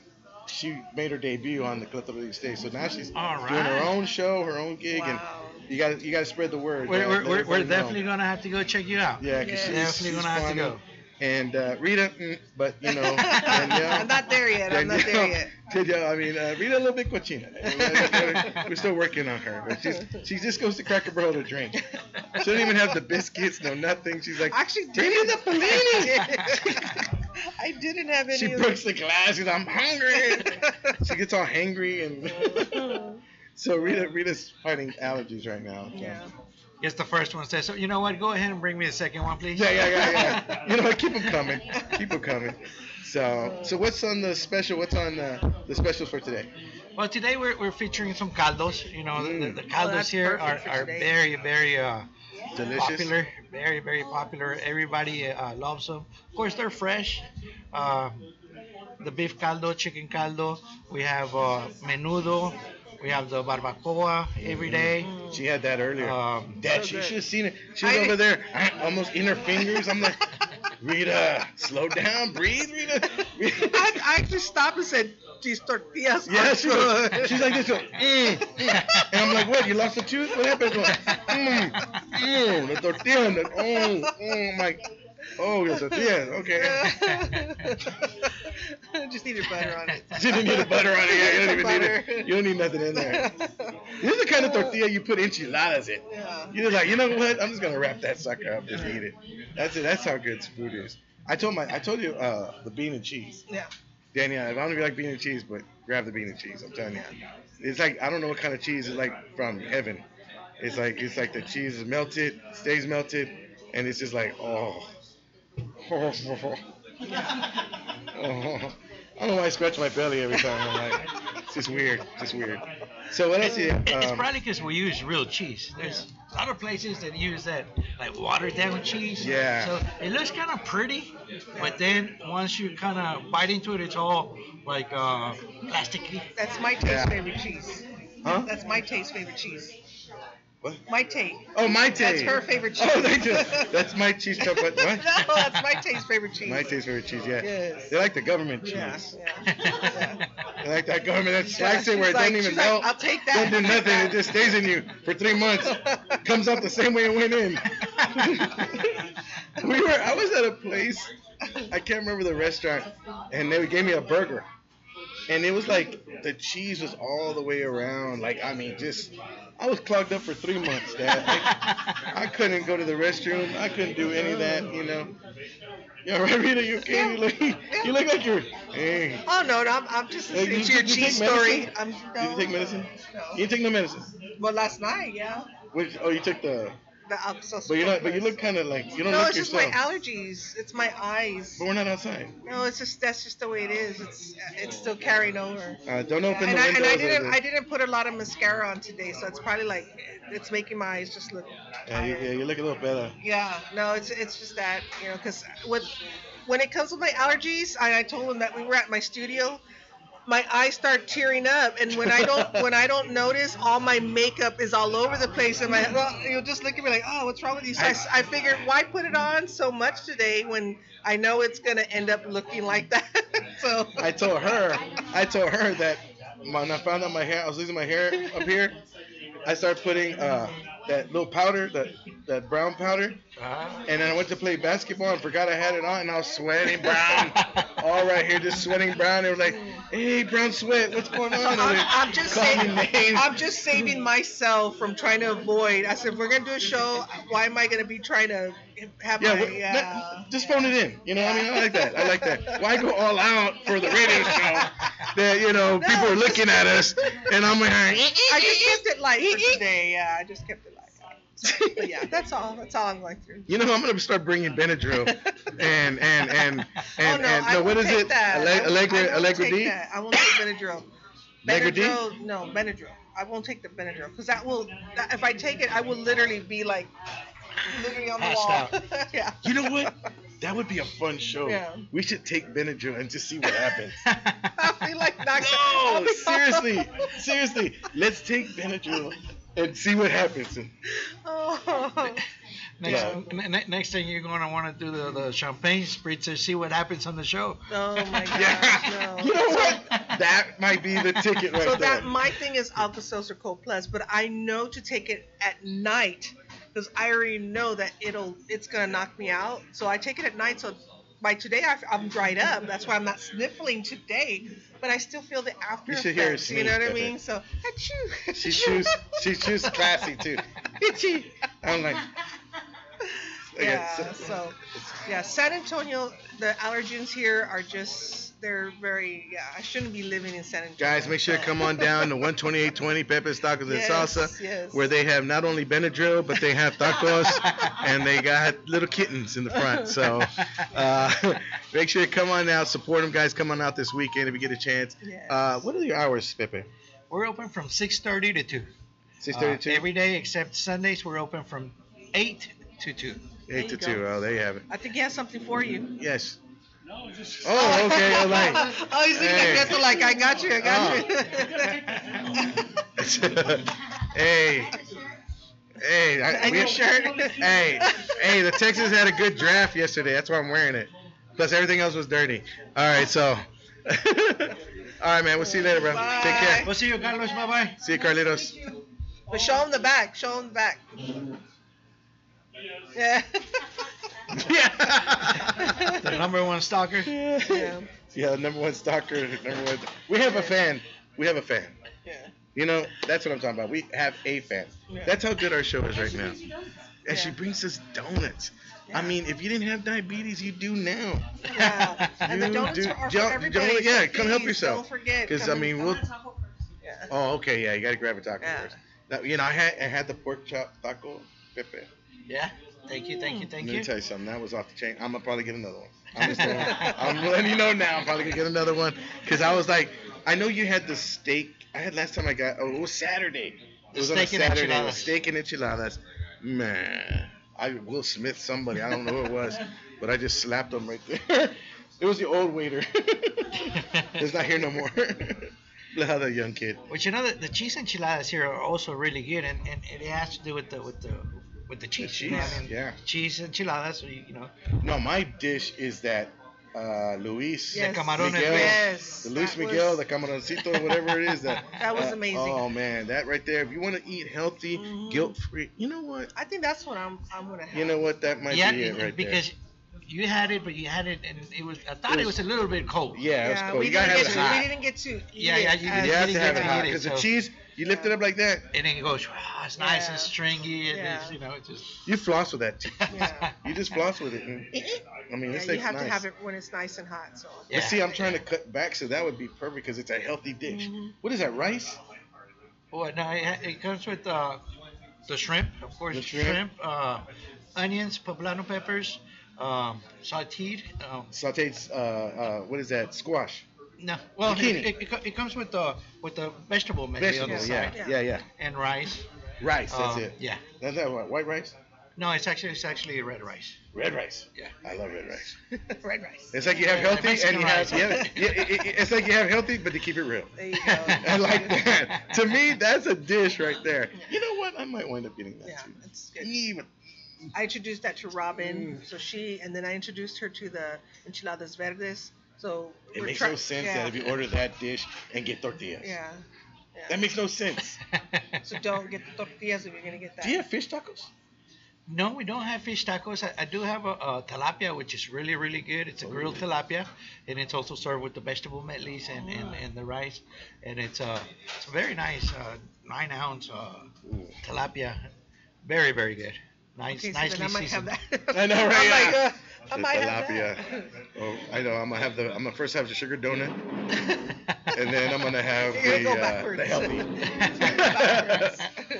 B: she made her debut on the Clip League stage. So now she's
C: All
B: doing her own show, her own gig, and you got to you got to spread the word.
C: We're, we're, we're, we're
B: know.
C: definitely gonna have to go check you out.
B: Yeah, because
A: Yes.
B: she's,
C: Definitely
B: she's
C: gonna have to go.
B: And uh, Rita, mm, but you know, Danielle,
A: I'm not there yet. I'm not there yet.
B: Danielle, I mean, uh, Rita a little bit cochina. We're still working on her, but she's she just goes to Cracker Barrel to drink. She doesn't even have the biscuits, no nothing. She's like,
A: Actually,
B: bring me the Bellini.
A: I didn't have any.
B: she breaks the glass. She's, I'm hungry. she gets all hangry, and so Rita Rita's fighting allergies right now. so.
A: yeah.
C: Guess the first one says, so you know what? Go ahead and bring me the second one, please.
B: Yeah, yeah, yeah, yeah. You know what? Keep them coming. Keep them coming. So, so what's on the special? What's on uh, the specials for today?
C: Well, today we're, we're featuring some caldos. You know, the, the
A: Oh,
C: caldos
A: that's
C: here are, are very, very uh,
B: Delicious.
C: popular. Very, very popular. Everybody uh, loves them. Of course, they're fresh. Uh, the beef caldo, chicken caldo. We have uh, menudo. We have the barbacoa every day.
B: She had that earlier.
C: Um,
B: Dad, she should have seen it. She was
A: I-
B: over there, uh, almost in her fingers. I'm like, Rita, slow down, breathe, Rita.
A: I, I actually stopped and said, "These tortillas
B: Yeah,
A: are
B: she goes,
A: good."
B: she's like this, going, mm, mm. and I'm like, what? You lost a tooth? What happened? Going, mm, mm, the tortilla, and the, oh, oh, I'm like, oh, the tortilla, okay.
A: Just need needed butter on it.
B: You didn't need the butter on it. Yeah, you don't even need it. You don't need nothing in there. This is the kind of tortilla you put enchiladas in.
A: Yeah.
B: You're like, you know what? I'm just gonna wrap that sucker up, just eat it. That's it. That's how good food is. I told my, I told you, uh, the bean and cheese.
A: Yeah.
B: Danielle, I don't know if you like bean and cheese, but grab the bean and cheese. I'm telling you, it's like I don't know what kind of cheese is like from heaven. It's like it's like the cheese is melted, stays melted, and it's just like oh. Oh. I don't know why I scratch my belly every time. I'm like, it's just weird, It's just weird. So what else? You,
C: It- it's
B: um,
C: probably because we use real cheese. There's a lot of places that use that like watered down cheese.
B: Yeah.
C: So it looks kind of pretty, but then once you kind of bite into it, it's all like uh, plasticky.
A: That's my taste
B: Yeah.
A: favorite cheese.
B: huh?
A: That's my taste favorite cheese.
B: What?
A: My taste.
B: Oh, my taste.
A: That's her favorite oh, cheese.
B: Oh, they do. That's my cheese chocolate. What?
A: no, that's my taste favorite cheese.
B: My taste favorite cheese. Yeah.
A: Yes.
B: They like the government cheese.
A: Yeah, yeah.
B: like that government that
A: Yeah,
B: slice it where it
A: like-
B: doesn't even
A: like,
B: melt.
A: I'll take that.
B: Don't do
A: that.
B: nothing. It just stays in you for three months. Comes out the same way it went in. we were. I was at a place. I can't remember the restaurant, and they gave me a burger, and it was like the cheese was all the way around. Like I mean, just I was clogged up for three months, Dad. Like, I couldn't go to the restroom. I couldn't do any of that. You know. Yeah, right, Rita. You okay? You look. You look like you're. Hey.
A: Oh no, no, I'm, I'm just listening
B: you-
A: to your cheese story.
B: medicine?
A: I'm,
B: Did
A: no,
B: you take medicine?
A: No.
B: You didn't take no medicine.
A: Well, last night, yeah.
B: Which, oh, you took the.
A: The
B: But you're not. But you look kind of like you don't
A: No,
B: look
A: it's just my allergies. It's my eyes.
B: But we're not outside.
A: No, it's just that's just the way it is. It's it's still carrying over.
B: Uh, don't open
A: and
B: the
A: I,
B: windows.
A: and I didn't I didn't put a lot of mascara on today, so it's probably like it's making my eyes just look.
B: yeah, you, yeah, you look a little better.
A: Yeah, no, it's it's just that you know, because with when it comes with my allergies, I, I told him that we were at my studio. My eyes start tearing up, and when I don't when I don't notice, all my makeup is all over the place, and my well, you'll just look at me like, oh, what's wrong with you? So I, I figured, why put it on so much today when I know it's gonna end up looking like that? so
B: I told her. I told her that when I found out my hair, I was losing my hair up here. I started putting uh, that little powder, that that brown powder, Ah. and then I went to play basketball and forgot I had it on, and I was sweating brown, all right here, just sweating brown. They were like, "Hey, brown sweat, what's going on?"
A: I'm, I'm just saving. I'm just saving myself from trying to avoid. I said, if we're gonna do a show, why am I gonna be trying to have
B: Yeah,
A: my? Yeah.
B: Uh, let- just phone it in. You know, what I mean, I like that. I like that. Why go all out for the radio show that you know
A: No,
B: people are looking at us, and I'm like,
A: I just kept it light for today. Yeah, I just kept it light. But yeah, that's all. That's all I'm going through.
B: you know, I'm gonna start bringing Benadryl and and and oh, and,
A: oh no,
B: and
A: I
B: no,
A: won't
B: what is
A: take
B: it?
A: That. I won't-
B: Allegra,
A: I won't
B: Allegra
A: take
B: D.
A: That. I won't take Benadryl.
B: Allegra D?
A: Benadryl, no Benadryl. I won't take the Benadryl because that will. That, if I take it, I will literally be like, literally on the
C: Passed
A: wall.
C: out.
A: yeah.
B: You know what? That would be a fun show.
A: Yeah.
B: We should take Benadryl and just see what happens.
A: I'll be like knocked I'll
B: no, seriously, seriously. Let's take Benadryl and see what happens.
A: Oh.
C: Next,
B: Yeah.
C: ne- ne- next thing you're gonna want to do the, the champagne spritz spritzer, see what happens on the show.
A: Oh my gosh,
B: Yeah.
A: no.
B: You know what? That might be the ticket right
A: so
B: there.
A: that my thing is Alka Seltzer Cold Plus, but I know to take it at night because I already know that it'll it's gonna knock me out. So I take it at night. So by today I, I'm dried up. That's why I'm not sniffling today, but I still feel the after
B: You should hear
A: effects. You know what I mean? So achoo,
B: She choose she choose classy too. Itchy. I'm like Okay,
A: Yeah.
B: so-
A: So yeah, San Antonio. The allergens here are just they're very yeah. I shouldn't be living in San Antonio.
B: Guys, make sure to come on down to 12820 Pepe's Tacos and
A: Yes,
B: Salsa,
A: yes.
B: where they have not only Benadryl, but they have tacos, and they got little kittens in the front. So uh, make sure to come on out, support them, guys. Come on out this weekend if you get a chance.
A: Yes.
B: Uh, what are your hours, Pepe?
C: We're open from 6:30 to 2.
B: 6:32.
C: Uh, every day except Sundays, we're open from 8 to 2.
B: Eight to
A: There you
B: two. Oh, there you have it.
A: I think he has something for you.
B: Yes.
F: No, just.
B: Oh, okay. All right.
A: oh, he's looking
B: Hey.
A: at Beto like, I got you, I got oh. you.
B: hey. Hey. I,
A: and
B: we-
A: your shirt.
B: hey, hey, the Texans had a good draft yesterday. That's why I'm wearing it. Plus everything else was dirty. All right, so. All right, man. We'll see you later, bro. Take care.
C: We'll see you, Carlos. Bye bye.
B: See you, Carlitos.
A: But show him the back. Show him the back. Yeah.
B: Yeah.
C: The number one stalker.
A: yeah.
B: Yeah, number one stalker. Number one. We have a fan. We have a fan.
A: Yeah.
B: You know, that's what I'm talking about. We have a fan.
A: Yeah.
B: That's how good our show is right now. And she brings us donuts. I mean, if you didn't have diabetes, you do now.
A: Yeah. And the donuts
B: do-
A: are for
B: don't-
A: everybody.
B: don't- yeah,
A: so
B: come help yourself.
A: Don't forget.
B: Because I mean, we'll.
E: want a taco first.
A: Yeah.
B: Oh, okay, yeah, you gotta grab a taco
A: Yeah.
B: first. Now, you know, I had I had the pork chop taco, Pepe.
C: Yeah. Thank you, thank you, thank you.
B: Let me
C: you.
B: tell you something. That was off the chain. I'm gonna probably get another one. I'm, just I'm letting you know now. I'm probably gonna get another one because I was like, I know you had the steak. I had last time I got. Oh, it was Saturday. It was on a
C: steak and
B: Saturday. It steak and enchiladas. Man, I Will Smith somebody. I don't know who it was, but I just slapped him right there. it was the old waiter. He's not here no more. Look how that young kid.
C: But you know the, the cheese enchiladas here are also really good, and, and it has to do with the with the with the cheese. you know what I
B: cheese,
C: mean?
B: yeah.
C: Cheese enchiladas, so you, you know.
B: No, my dish is that uh, Luis.
A: Yes.
C: camarones
B: Miguel.
A: Yes.
B: The Luis
A: that was-
B: Miguel, the camaroncito, whatever it is. That,
A: That was
B: uh,
A: amazing.
B: Oh man, that right there. If you want to eat healthy,
A: Mhm.
B: guilt free, you know what?
A: I think that's what I'm. I'm gonna have.
B: You know what? That might
C: yeah,
B: be it right
C: because you had it, but you had it, and it was. I thought it was, a little bit cold.
B: there. Yeah, it was
A: Yeah,
B: cold.
A: we
B: You gotta
A: didn't
B: have
A: get
B: it
A: to.
B: hot.
A: We didn't get to. Eat
C: Yeah,
A: it
C: yeah, you-
A: as-
B: You have to
C: didn't
B: have
C: get
B: it
C: to
B: hot
C: eat it,
B: because the
C: so-
B: cheese, you lift it up like that,
C: And then it goes. "Ah, it's nice and stringy, and
A: Yeah.
C: it's, you know, it just.
B: you floss with that.
A: Yeah.
B: You just floss with it. and- I mean,
A: Yeah,
B: this
A: you have
B: nice.
A: to have it when it's nice and hot. So.
C: Yeah.
B: But see, I'm trying to cut back, so that would be perfect because it's a healthy dish.
A: Mhm.
B: What is that? Rice?
C: Well, no, it, it comes with uh, the shrimp, of course.
B: The shrimp.
C: uh, onions, poblano peppers, um, sauteed. Um,
B: Sauteed. Uh, uh, what is that? Squash.
C: No, well, it,
B: Zucchini.
C: it, it, co- it comes with the with the vegetable medley on
B: Vegetable.
C: the
B: Yeah.
C: side
B: Yeah. Yeah.
C: and rice.
B: Rice. That's
C: Um,
B: it.
C: Yeah.
B: That's that what? White rice?
C: No, it's actually it's actually red rice.
B: Red rice.
C: Yeah.
B: I love red rice.
A: Red rice.
B: It's like you have
C: Yeah,
B: healthy
C: Mexican
B: and you have
C: rice.
B: yeah, yeah, it- it- it's like you have healthy, but to keep it real.
A: There you go.
B: I like that. to me, that's a dish right there. You know what? I might wind up getting that
A: Yeah,
B: too.
A: it's good.
B: Even
A: I introduced that to
B: Mm.
A: Robin, so she, and then I introduced her to the enchiladas verdes. So
B: it makes
A: try-
B: no sense
A: yeah,
B: that if you order that dish and get tortillas.
A: Yeah. yeah.
B: That makes no sense.
A: So don't get the tortillas if you're gonna get that.
B: Do you have fish tacos?
C: No, we don't have fish tacos. I, I do have a, a tilapia, which is really, really good. It's a grilled tilapia, and it's also served with the vegetable medleys and, and, and the rice. And it's a, it's a very nice uh, nine ounce uh, tilapia. Very, very good. Nice,
A: Okay, so
C: nicely
A: then I might
C: seasoned.
A: have that.
B: I know, right?
A: I'm like, uh, I
B: The
A: might have
B: tilapia.
A: that.
B: Oh, I know. I'm gonna have the. I'm gonna first have the sugar donut, and then I'm gonna have
A: You're
B: the,
A: gonna go
B: uh,
A: backwards.
B: the healthy.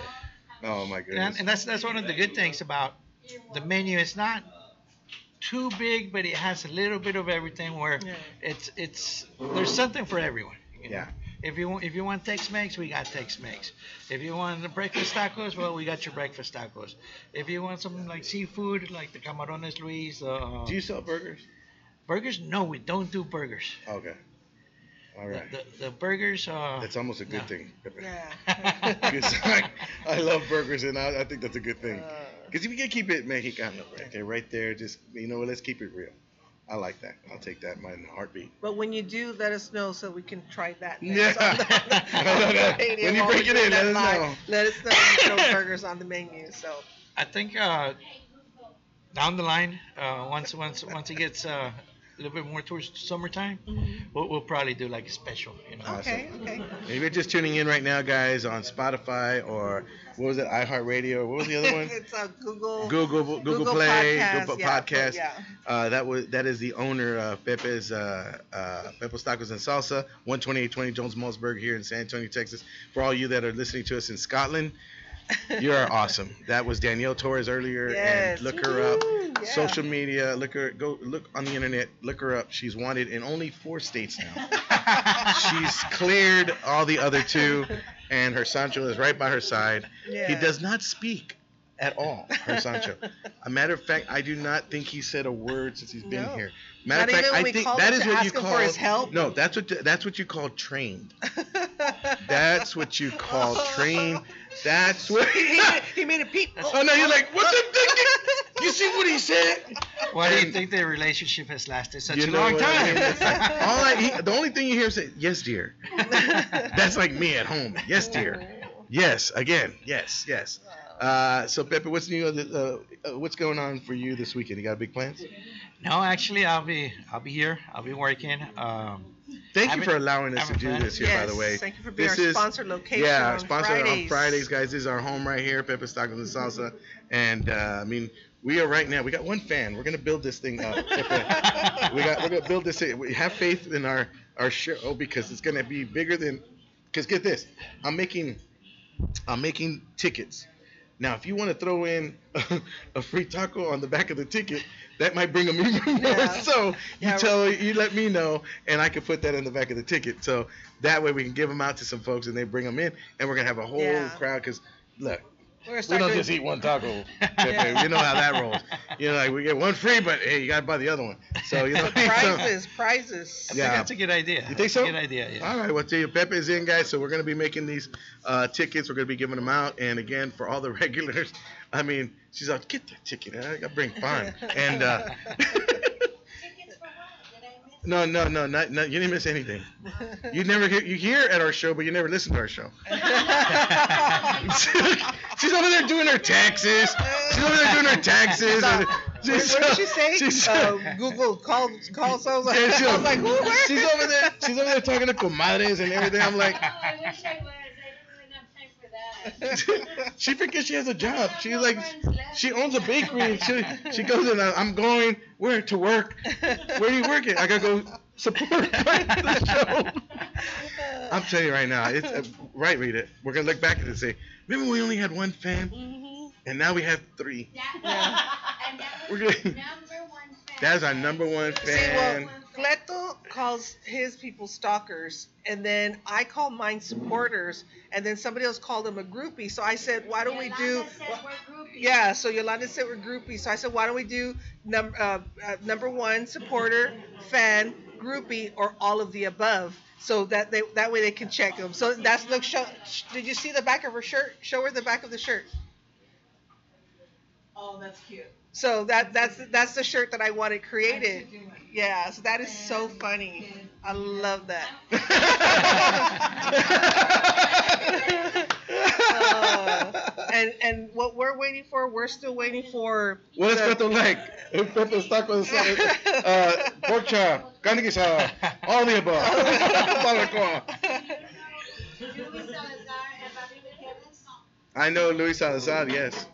B: Oh my
C: and,
B: goodness.
C: and that's that's one of the good things about the menu. It's not too big, but it has a little bit of everything. Where
A: Yeah.
C: it's it's there's something for everyone. you know.
B: Yeah.
C: If you want, if you want Tex-Mex, we got Tex-Mex. If you want the breakfast tacos, well, we got your breakfast tacos. If you want something like seafood, like the camarones Luis, uh,
B: Do you sell burgers?
C: burgers? No, we don't do burgers.
B: Okay. All
C: The, the, the burgers. Uh,
B: That's almost a good
C: no.
B: thing.
A: Yeah.
B: 'Cause I, I love burgers, and I, I think that's a good thing.
A: Uh,
B: Because if you can keep it Mexicano, right there, right there, just you know, let's keep it real. I like that. I'll take that in my heartbeat.
A: But when you do, let us know so we can try that.
B: Yeah.
A: next on the- on the
B: When you
A: while
B: break it in, let
A: that
B: us
A: live.
B: know.
A: Let us know when you throw burgers on the menu. So
C: I think uh, down the line, uh, once once once it gets uh, a little bit more towards summertime, we'll, we'll probably do like a special. You know.
A: okay, okay.
B: If you're just tuning in right now, guys, on Spotify or what was it, iHeartRadio, or what was the other one?
A: it's a Google.
B: Google, Google,
A: Google
B: Play,
A: Podcast,
B: Google
A: yeah,
B: Podcast.
A: yeah.
B: Uh, that was that is the owner of Pepe's uh, uh, Pepe's Tacos and Salsa, 12820 Jones Maltsberger here in San Antonio, Texas. For all you that are listening to us in Scotland, you are awesome. That was Danielle Torres earlier,
A: Yes.
B: and look her up.
A: Yeah.
B: Social media, look her, go look on the internet, look her up. She's wanted in only four states now. She's cleared all the other two, and her Sancho is right by her side.
A: Yeah.
B: He does not speak at all, her Sancho. A matter of fact, I do not think he said a word since he's been
A: No.
B: here. Matter
A: Not
B: of fact, I think that is what you call
A: for his help?
B: No, that's what that's what you call trained. That's what you call trained. That's what.
A: he, made it, he made it peep.
B: oh no, you're like, what the? dick? You see what he said?
C: Why do you think their relationship has lasted such
B: You
C: a
B: know
C: long
B: what I
C: time?
B: mean? All I, he, the only thing you hear is say, "Yes, dear." That's like me at home. Yes, dear. Yes, again. Yes, yes. Uh, so Pepe, what's new? Uh, uh, what's going on for you this weekend? You got big plans?
C: no, actually, I'll be I'll be here. I'll be working. Um,
B: Thank you for allowing us to do
C: planned.
B: this here, by the way.
A: Thank you for being
B: This
A: our
B: is-
A: sponsored location.
B: Yeah,
A: on
B: sponsor
A: Fridays.
B: on Fridays, guys. This is our home right here, Pepe's Tacos and Salsa. And uh, I mean, we are right now. We got one fan. We're gonna build this thing up. We got. We're gonna build this. We have faith in our our show because it's gonna be bigger than. Because get this, I'm making, I'm making tickets. Now, if you want to throw in a, free taco on the back of the ticket, that might bring them even more.
A: Yeah.
B: So you
A: Yeah,
B: tell you let me know, and I can put that in the back of the ticket. So that way we can give them out to some folks, and they bring them in, and we're gonna have a whole
A: Yeah.
B: crowd. Because look,
A: We're gonna
B: we
A: start
B: don't
A: doing-
B: just eat one taco. Pepe. You know how that rolls. You know, like we get one free, but hey, you gotta buy the other one. So you know. so-
A: prizes, prizes.
C: I think
B: Yeah.
C: that's a good idea.
B: You think
C: That's
B: so?
C: a good idea. Yeah.
B: All right, well, tell you, Pepe's in, guys. So we're gonna be making these uh, tickets. We're gonna be giving them out, and again, for all the regulars, I mean, she's like, get that ticket. I gotta bring fun. And uh,
E: Tickets for what? Did I
B: No, no, no, not, not you didn't miss anything. You never hear you hear at our show, but you never listen to our show. She's over there doing her taxes. She's over there doing her taxes. and
A: What, what did she say?
B: She's,
A: Uh, Google call call so. I was like,
B: Yeah,
A: I was like, who? Where?
B: she's over there. She's over there talking to comadres and everything. I'm like,
E: Oh, I wish I was. I don't have time for that.
B: She forgets she has a job. She's like,
E: no left.
B: she owns a bakery. And she she goes in. I'm going where to work. Where are you working? I gotta go support the show. I'm telling you right now, it's uh, right. Read it. We're gonna look back at it and say, remember we only had one fan,
A: Mhm.
B: and now we have three.
E: That-
B: We're good.
E: number one fan.
B: That's our number one
A: See, well,
B: fan.
A: Cleto calls his people stalkers, and then I call mine supporters, and then somebody else called them a groupie. So I said, why don't we do?
E: Yolanda said we're groupies.
A: Yeah, so Yolanda said we're groupies. So I said, why don't we do number uh, uh, number one supporter, fan, groupie, or all of the above? So that they that way they can check them. So that's look. Show, did you see the back of her shirt? Show her the back of the shirt.
D: Oh, that's cute.
A: So that that's that's the shirt that I wanted created. Yeah, so that is so funny. I love that. Uh, and and what we're waiting for, we're still waiting for.
B: What is
A: the-
B: Pepe like? If Pepe's tacos, uh, pork chop, carne guisada, all the above. Barbacoa.
E: Luis Salazar and Bobby McKinnis.
B: I know Luis Salazar, yes.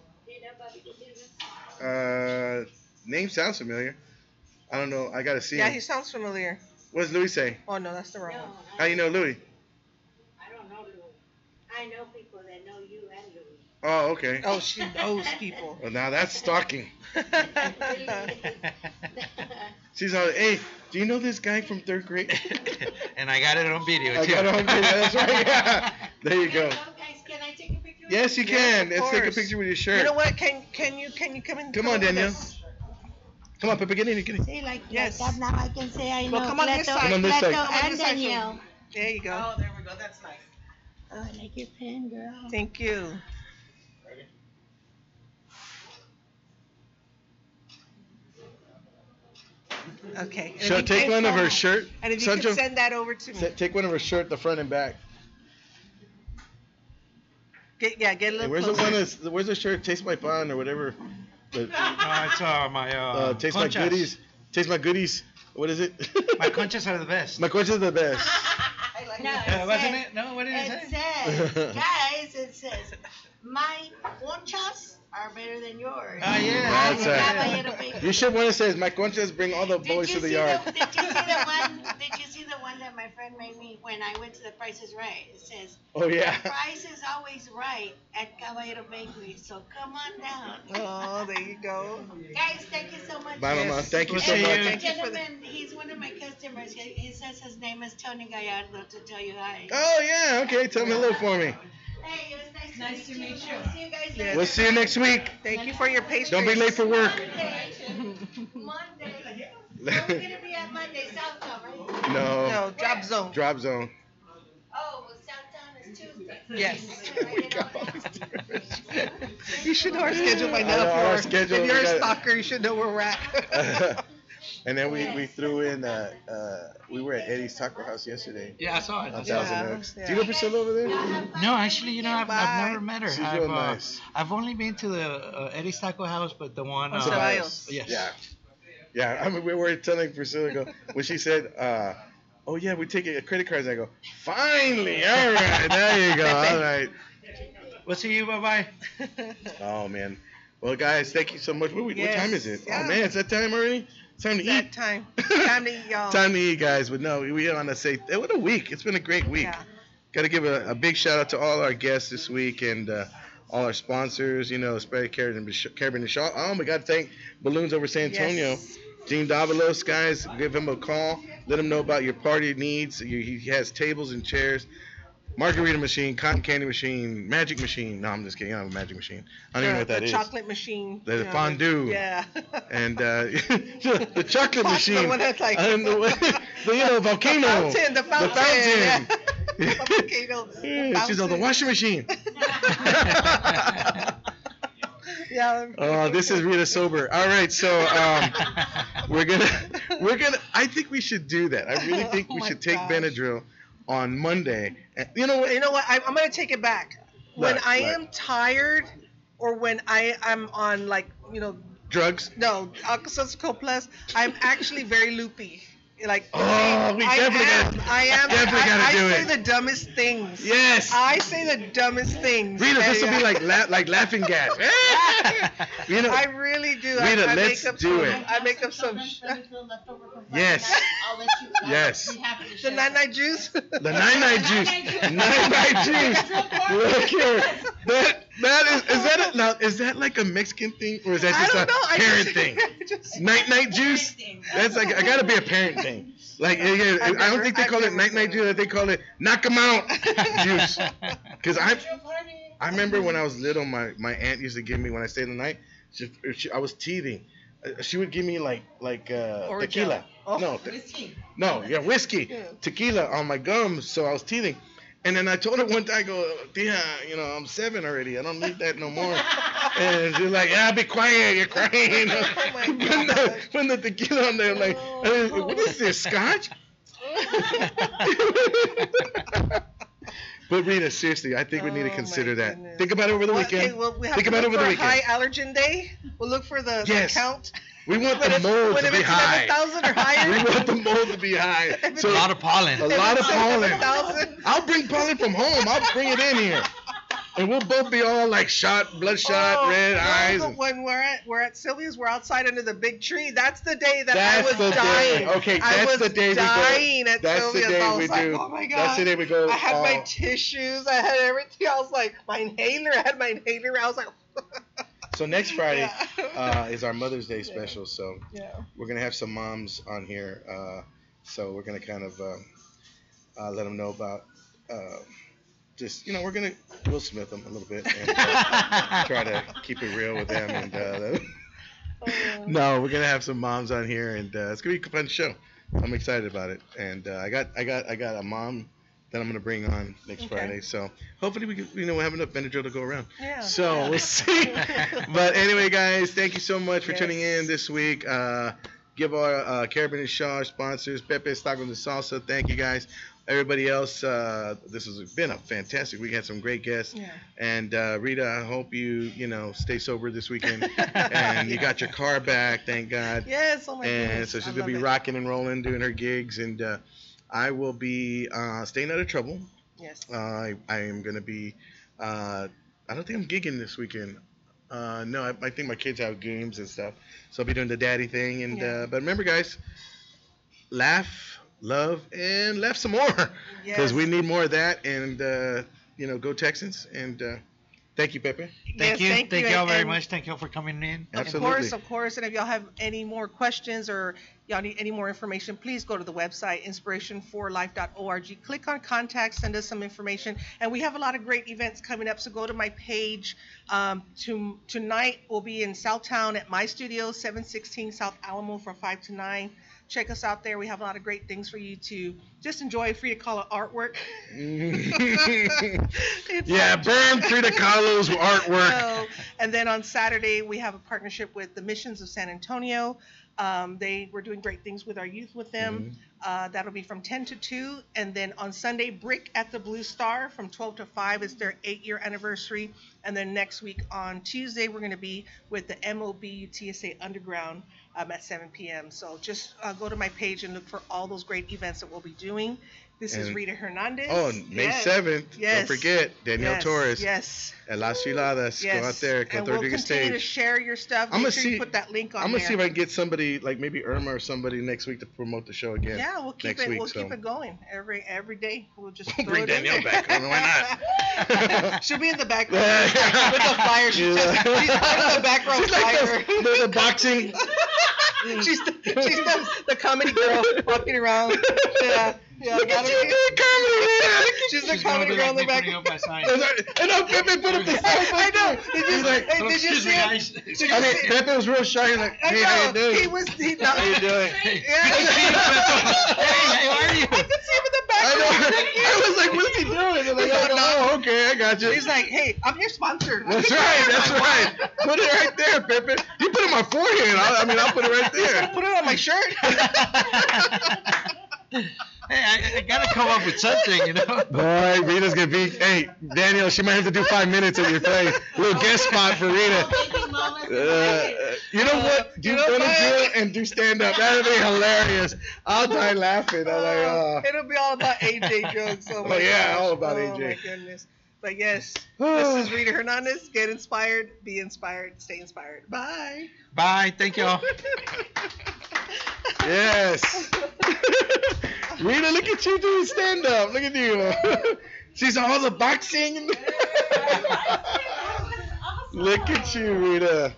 B: Uh, name sounds familiar. I don't know. I gotta see
A: Yeah,
B: him.
A: he sounds familiar.
B: What does Louis say?
A: Oh no, that's the wrong
E: No,
A: one.
B: How you know Louis?
E: I don't know Louis. I know people that know you and Louis.
B: Oh, okay.
A: Oh, she knows people.
B: Well, now that's stalking. She's all, hey, do you know this guy from third grade?
C: and I got it on video
B: I
C: too.
B: got it on video. That's right. Yeah. There you go. Yes, you
A: Yes,
B: can.
A: of
B: Let's take a picture with your shirt.
A: You know what? Can can you can you come in?
B: Come on,
A: with
B: Danielle. Come on, Pepe, get in. Get in.
E: Say like,
A: Yes.
E: like that now I can say I know
A: Well, come on this
E: Cleto,
A: side.
B: Come on this side.
A: Come on
E: and
A: this side, There you go.
D: Oh, there we go. That's nice.
E: Oh, I like your pen, girl.
A: Thank you. Okay. and if
B: So take one of her shirt.
A: And if you
B: Sancho,
A: can send that over to me.
B: take one of her shirt, the front and back.
A: Get, yeah, get a
B: Hey,
A: little
B: where's the
A: closer.
B: one that's, where's the shirt? Taste my pan or whatever. The,
C: No, it's uh, my uh,
B: uh, taste my
C: conchas.
B: goodies. Taste my goodies. What is it?
C: My conchas are the best.
B: My conchas are the best.
D: I like
E: No,
D: that.
C: Uh,
E: it
C: wasn't
E: says-
C: it? No, what did it
E: It
C: say?
E: says, guys, it says, my conchas are better than yours.
C: Ah, yeah.
B: That's
E: Yeah,
B: right.
E: but you
B: You should want to say, my conchas bring all the
E: Did
B: boys to the yard.
E: The, did you see the one? Did you see the one that my friend made me when I went to the Price is Right? It says,
B: Oh yeah.
E: "Price is always right at Caballero Bakery, so come on down."
A: Oh, there you go.
E: Guys, thank you so much.
B: Bye, Mama. Thank you so
C: see
B: much.
A: Thank you for the-
E: Gentleman, he's one of my customers. He, he says his name is Tony Gallardo to tell you hi.
B: Oh yeah. Okay. Tell him hello for me.
E: Hey, it was nice,
D: Nice
E: to
D: to
E: meet
D: meet
E: you.
D: you.
E: See you guys
A: Yes.
E: later.
B: We'll see you next week.
A: Thank you for your patience.
B: Don't be late for work.
E: Monday. Monday. We're gonna be at Monday, Southtown, right?
B: No.
A: No, drop zone.
B: Drop zone.
E: Oh, well, Southtown is Tuesday.
A: Yes.
B: We got all these different-
A: You should know our schedule by
B: I
A: now.
B: know our
A: for-
B: schedule,
A: If you're a
B: got-
A: stalker, you should know where we're at.
B: and then we, we threw in uh, uh, we were at Eddie's Taco House yesterday
C: Yeah, I saw it.
B: on
A: Yeah,
B: Thousand Oaks.
A: yeah.
B: Do you know Priscilla over there?
C: No, actually, you know, I've, I've never met her.
B: She's
C: I've,
B: real
C: uh,
B: nice.
C: I've only been to the uh, Eddie's Taco House, but the one.
A: On
C: Uh,
A: Ceballos.
C: Yes.
B: Yeah. Yeah, I mean, we were telling Priscilla go when she said, uh, "Oh yeah, we take a credit cards." I go, "Finally, all right, there you go, all right."
C: We'll see you. Bye bye.
B: Oh man, well guys, thank you so much. What, what
A: Yes,
B: time is it?
A: yeah.
B: Oh man, it's that time already. Time to
A: that
B: eat.
A: time. Time to eat, y'all.
B: Time to eat, guys. But no, we want to say, what a week! It's been a great week.
A: Yeah.
B: Got to give a, a big shout out to all our guests this week and uh, all our sponsors. You know, Spray Carabin and Shaw. Oh, we got to thank Balloons Over San Antonio.
A: Yes.
B: Gene Davalos, guys, give him a call. Let him know about your party needs. He has tables and chairs, margarita machine, cotton candy machine, magic machine. No, I'm just kidding. I don't have a magic machine. I don't even know what that
A: the
B: is.
A: chocolate machine.
B: The
A: know,
B: fondue.
A: Yeah.
B: And uh, the chocolate
A: The
B: machine.
A: one that's like-
B: and the, volcano. the you know volcano.
A: fountain, the fountain,
B: fountain.
A: The volcano, the
B: Yeah, She's on the washing machine.
A: Yeah.
B: Oh, this is Rita Sober. All right, so um, we're gonna We're gonna. I think we should do that. I really think
A: Oh
B: we should take
A: gosh.
B: Benadryl on Monday. And, you know what?
A: You know what? I, I'm gonna take it back. When? I
B: What?
A: am tired, or when I am on like you know
B: Drugs.
A: no Alka-Seltzer Plus, I'm actually very loopy. Like
B: Oh, we
A: I
B: definitely
A: am,
B: gotta-
A: I am.
B: definitely
A: I,
B: gotta
A: I
B: do
A: say
B: it.
A: the dumbest things.
B: Yes.
A: I say the dumbest things.
B: Rita, this will be like la- like laughing gas. you know.
A: I really do. I,
B: Rita,
A: I
B: let's
A: make up
B: do
A: some,
B: it.
A: I make up some.
B: Yes. Yes.
A: The nine night juice.
B: The nine night juice. Nine night juice. Look here. That that is is that a, now is that like a Mexican thing or is that just a
A: know.
B: Parent
A: just,
B: thing?
A: Just-
B: Night night juice. That's like I gotta be a parent thing. Like yeah, yeah, I don't think they
A: I've
B: call it night night juice. They call it knock 'em out juice. Cause I I remember when I was little, my my aunt used to give me when I stayed the night. She, she, I was teething. uh, She would give me like like uh, tequila.
A: Oh.
B: No, te- no, yeah, whiskey,
A: Yeah.
B: tequila on my gums, so I was teething. And then I told her one time, I go, Tia, you know, I'm seven already. I don't need that no more. and she's like, Yeah, be quiet, you're crying.
A: Oh my
B: when, the, when the tequila on there, I'm like,
A: Oh.
B: what is this, scotch? but Rita, seriously, I think we need to
A: Oh,
B: consider
A: my
B: that.
A: goodness.
B: Think about it over the
A: Well,
B: weekend.
A: okay, well, we have
B: Think about it over the weekend.
A: high allergen day. We'll look for the, the count.
B: We want
A: When
B: the
A: it's-
B: mold to be high.
A: 11,000.
B: We want the mold to be high. So
C: a lot of pollen.
B: a lot of pollen. I'll bring pollen from home. I'll bring it in here, and we'll both be all like shot, bloodshot,
A: Oh,
B: red
A: no,
B: eyes.
A: but
B: and-
A: When we're at we're at Sylvia's, we're outside under the big tree. That's the day that
B: That's
A: I was
B: the day.
A: dying.
B: Okay,
A: I
B: that's
A: was
B: the day we go-
A: dying at
B: that's the
A: Sylvia's.
B: day
A: I
B: we
A: like,
B: do-
A: oh my god.
B: that's the day we go
A: I had my
B: uh,
A: tissues. I had everything. I was like, my inhaler. I had my inhaler. I was like,
B: So next Friday
A: Yeah.
B: uh, is our Mother's Day special. So
A: yeah.
B: we're gonna have some moms on here. Uh, so we're gonna kind of uh, uh, let them know about. Uh, just you know, we're gonna Will Smith them a little bit and uh, try to keep it real with them. And uh, no, we're gonna have some moms on here, and uh, it's gonna be a fun show. I'm excited about it, and uh, I got I got I got a mom that I'm gonna bring on next
A: Okay.
B: Friday. So hopefully we can you know we have enough Benadryl to go around.
A: Yeah.
B: So
A: yeah.
B: we'll see. but anyway, guys, thank you so much for
A: Yes.
B: tuning in this week. Uh, give our uh, Carabin and Shaw sponsors, Pepe Tacos and Salsa. Thank you guys. Everybody else, uh, this has been a fantastic week. We had some great guests.
A: Yeah.
B: And uh, Rita, I hope you, you know, stay sober this weekend. and you got your car back, thank God.
A: Yes. Oh my
B: and
A: goodness.
B: so she's
A: I
B: gonna be
A: it.
B: rocking and rolling, doing her gigs, and uh, I will be uh, staying out of trouble.
A: Yes.
B: Uh, I, I am gonna be. Uh, I don't think I'm gigging this weekend. Uh, no, I, I think my kids have games and stuff, so I'll be doing the daddy thing. And
A: Yeah.
B: uh, but remember, guys, laugh, love, and laugh some more, because
A: Yes.
B: we need more of that. And uh, you know, go Texans. And uh, thank you, Pepe.
C: Thank
A: Yes,
C: you.
A: thank
C: Thank
A: you,
C: y'all very much. Thank y'all for coming in.
A: Of
B: Absolutely.
A: course, of course. And if y'all have any more questions or y'all need any more information, please go to the website inspirationforlife.org. Click on contact, send us some information. And we have a lot of great events coming up. So go to my page. Um, to, tonight we'll be in Southtown at my studio, 716 South Alamo from 5 to 9. Check us out there. We have a lot of great things for you to just enjoy. Frida Kahlo artwork.
B: Yeah,
A: like-
B: burn Frida Kahlo's artwork.
A: so, and then on Saturday, we have a partnership with the Missions of San Antonio. Um, they we're doing great things with our youth with them. Uh, that'll be from 10 to 2. And then on Sunday, Brick at the Blue Star from 12 to 5 is their eight year anniversary. And then next week on Tuesday, we're going to be with the MOB TSA Underground um, at 7 p.m. So just uh, go to my page and look for all those great events that we'll be doing. This is Rita Hernandez.
B: Oh, May
A: Yes.
B: 7th.
A: Yes.
B: Don't forget Danielle
A: yes.
B: Torres
A: Yes.
B: at Las Filadas.
A: Yes.
B: Go out there,
A: and
B: Clint
A: we'll continue to
B: stage.
A: share your stuff.
B: I'm
A: Make
B: gonna
A: sure you
B: see-
A: put that link on
B: I'm gonna
A: there.
B: see if I can get somebody like maybe Irma or somebody next week to promote the show again.
A: yeah, we'll keep it.
B: week,
A: we'll
B: so.
A: keep it going every every day. We'll just
B: We'll bring
A: it in
B: Danielle back. I know, why not?
A: She'll be in the background with the flyer. She's,
B: Yeah.
A: just, she's of the background
B: She's like the, the, the boxing.
A: she's the, she's the, the comedy girl walking around. Yeah, yeah.
B: Look at you doing comedy, man. Look
A: She's the comedy girl in the back.
C: up my sign.
B: And I- and Pepe put up the sign.
A: I know. Did you,
B: He's like,
A: hey, did you see
C: me,
A: it? Did you
B: I mean,
A: see-
B: Pepe was real shy. He's like, hey, how you doing?
A: He was. He, no,
B: How you doing?
C: Hey,
A: Yeah.
C: good to see you, Pepe. Hey, how are you?
A: I could see him in the
B: I
A: background.
B: I was like, what is he doing? And like, oh, okay, I got you.
A: He's like, hey, I'm your sponsor.
B: That's right. That's right. Put it right there, Pepe. You put it on my forehead. I, I mean, I'll put it right there.
A: Put it on my shirt.
C: Hey, I, I gotta come up with something, you know.
B: Boy, Rita's gonna be. Hey, Danielle, she might have to do five minutes of your thing. Little guest spot for Rita. Uh, you know what? Uh, do
A: You
B: you
A: know
B: want to do it and do stand up? That'd be hilarious. I'll die laughing. I'm like, oh.
A: It'll be all about AJ jokes. Oh, my
B: Oh, yeah,
A: gosh.
B: all about
A: oh,
B: AJ.
A: my goodness. But yes, this is Rita Hernandez. Get inspired, be inspired, stay inspired. Bye.
C: Bye. Thank y'all.
B: Yes. Rita, look at you doing stand up. Look at you. She's all the boxing. look at you, Rita.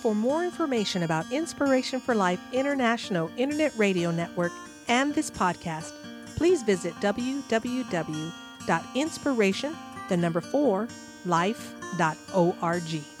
A: For more information about Inspiration for Life International Internet Radio Network and this podcast, please visit www.inspiration, the number four, life.org.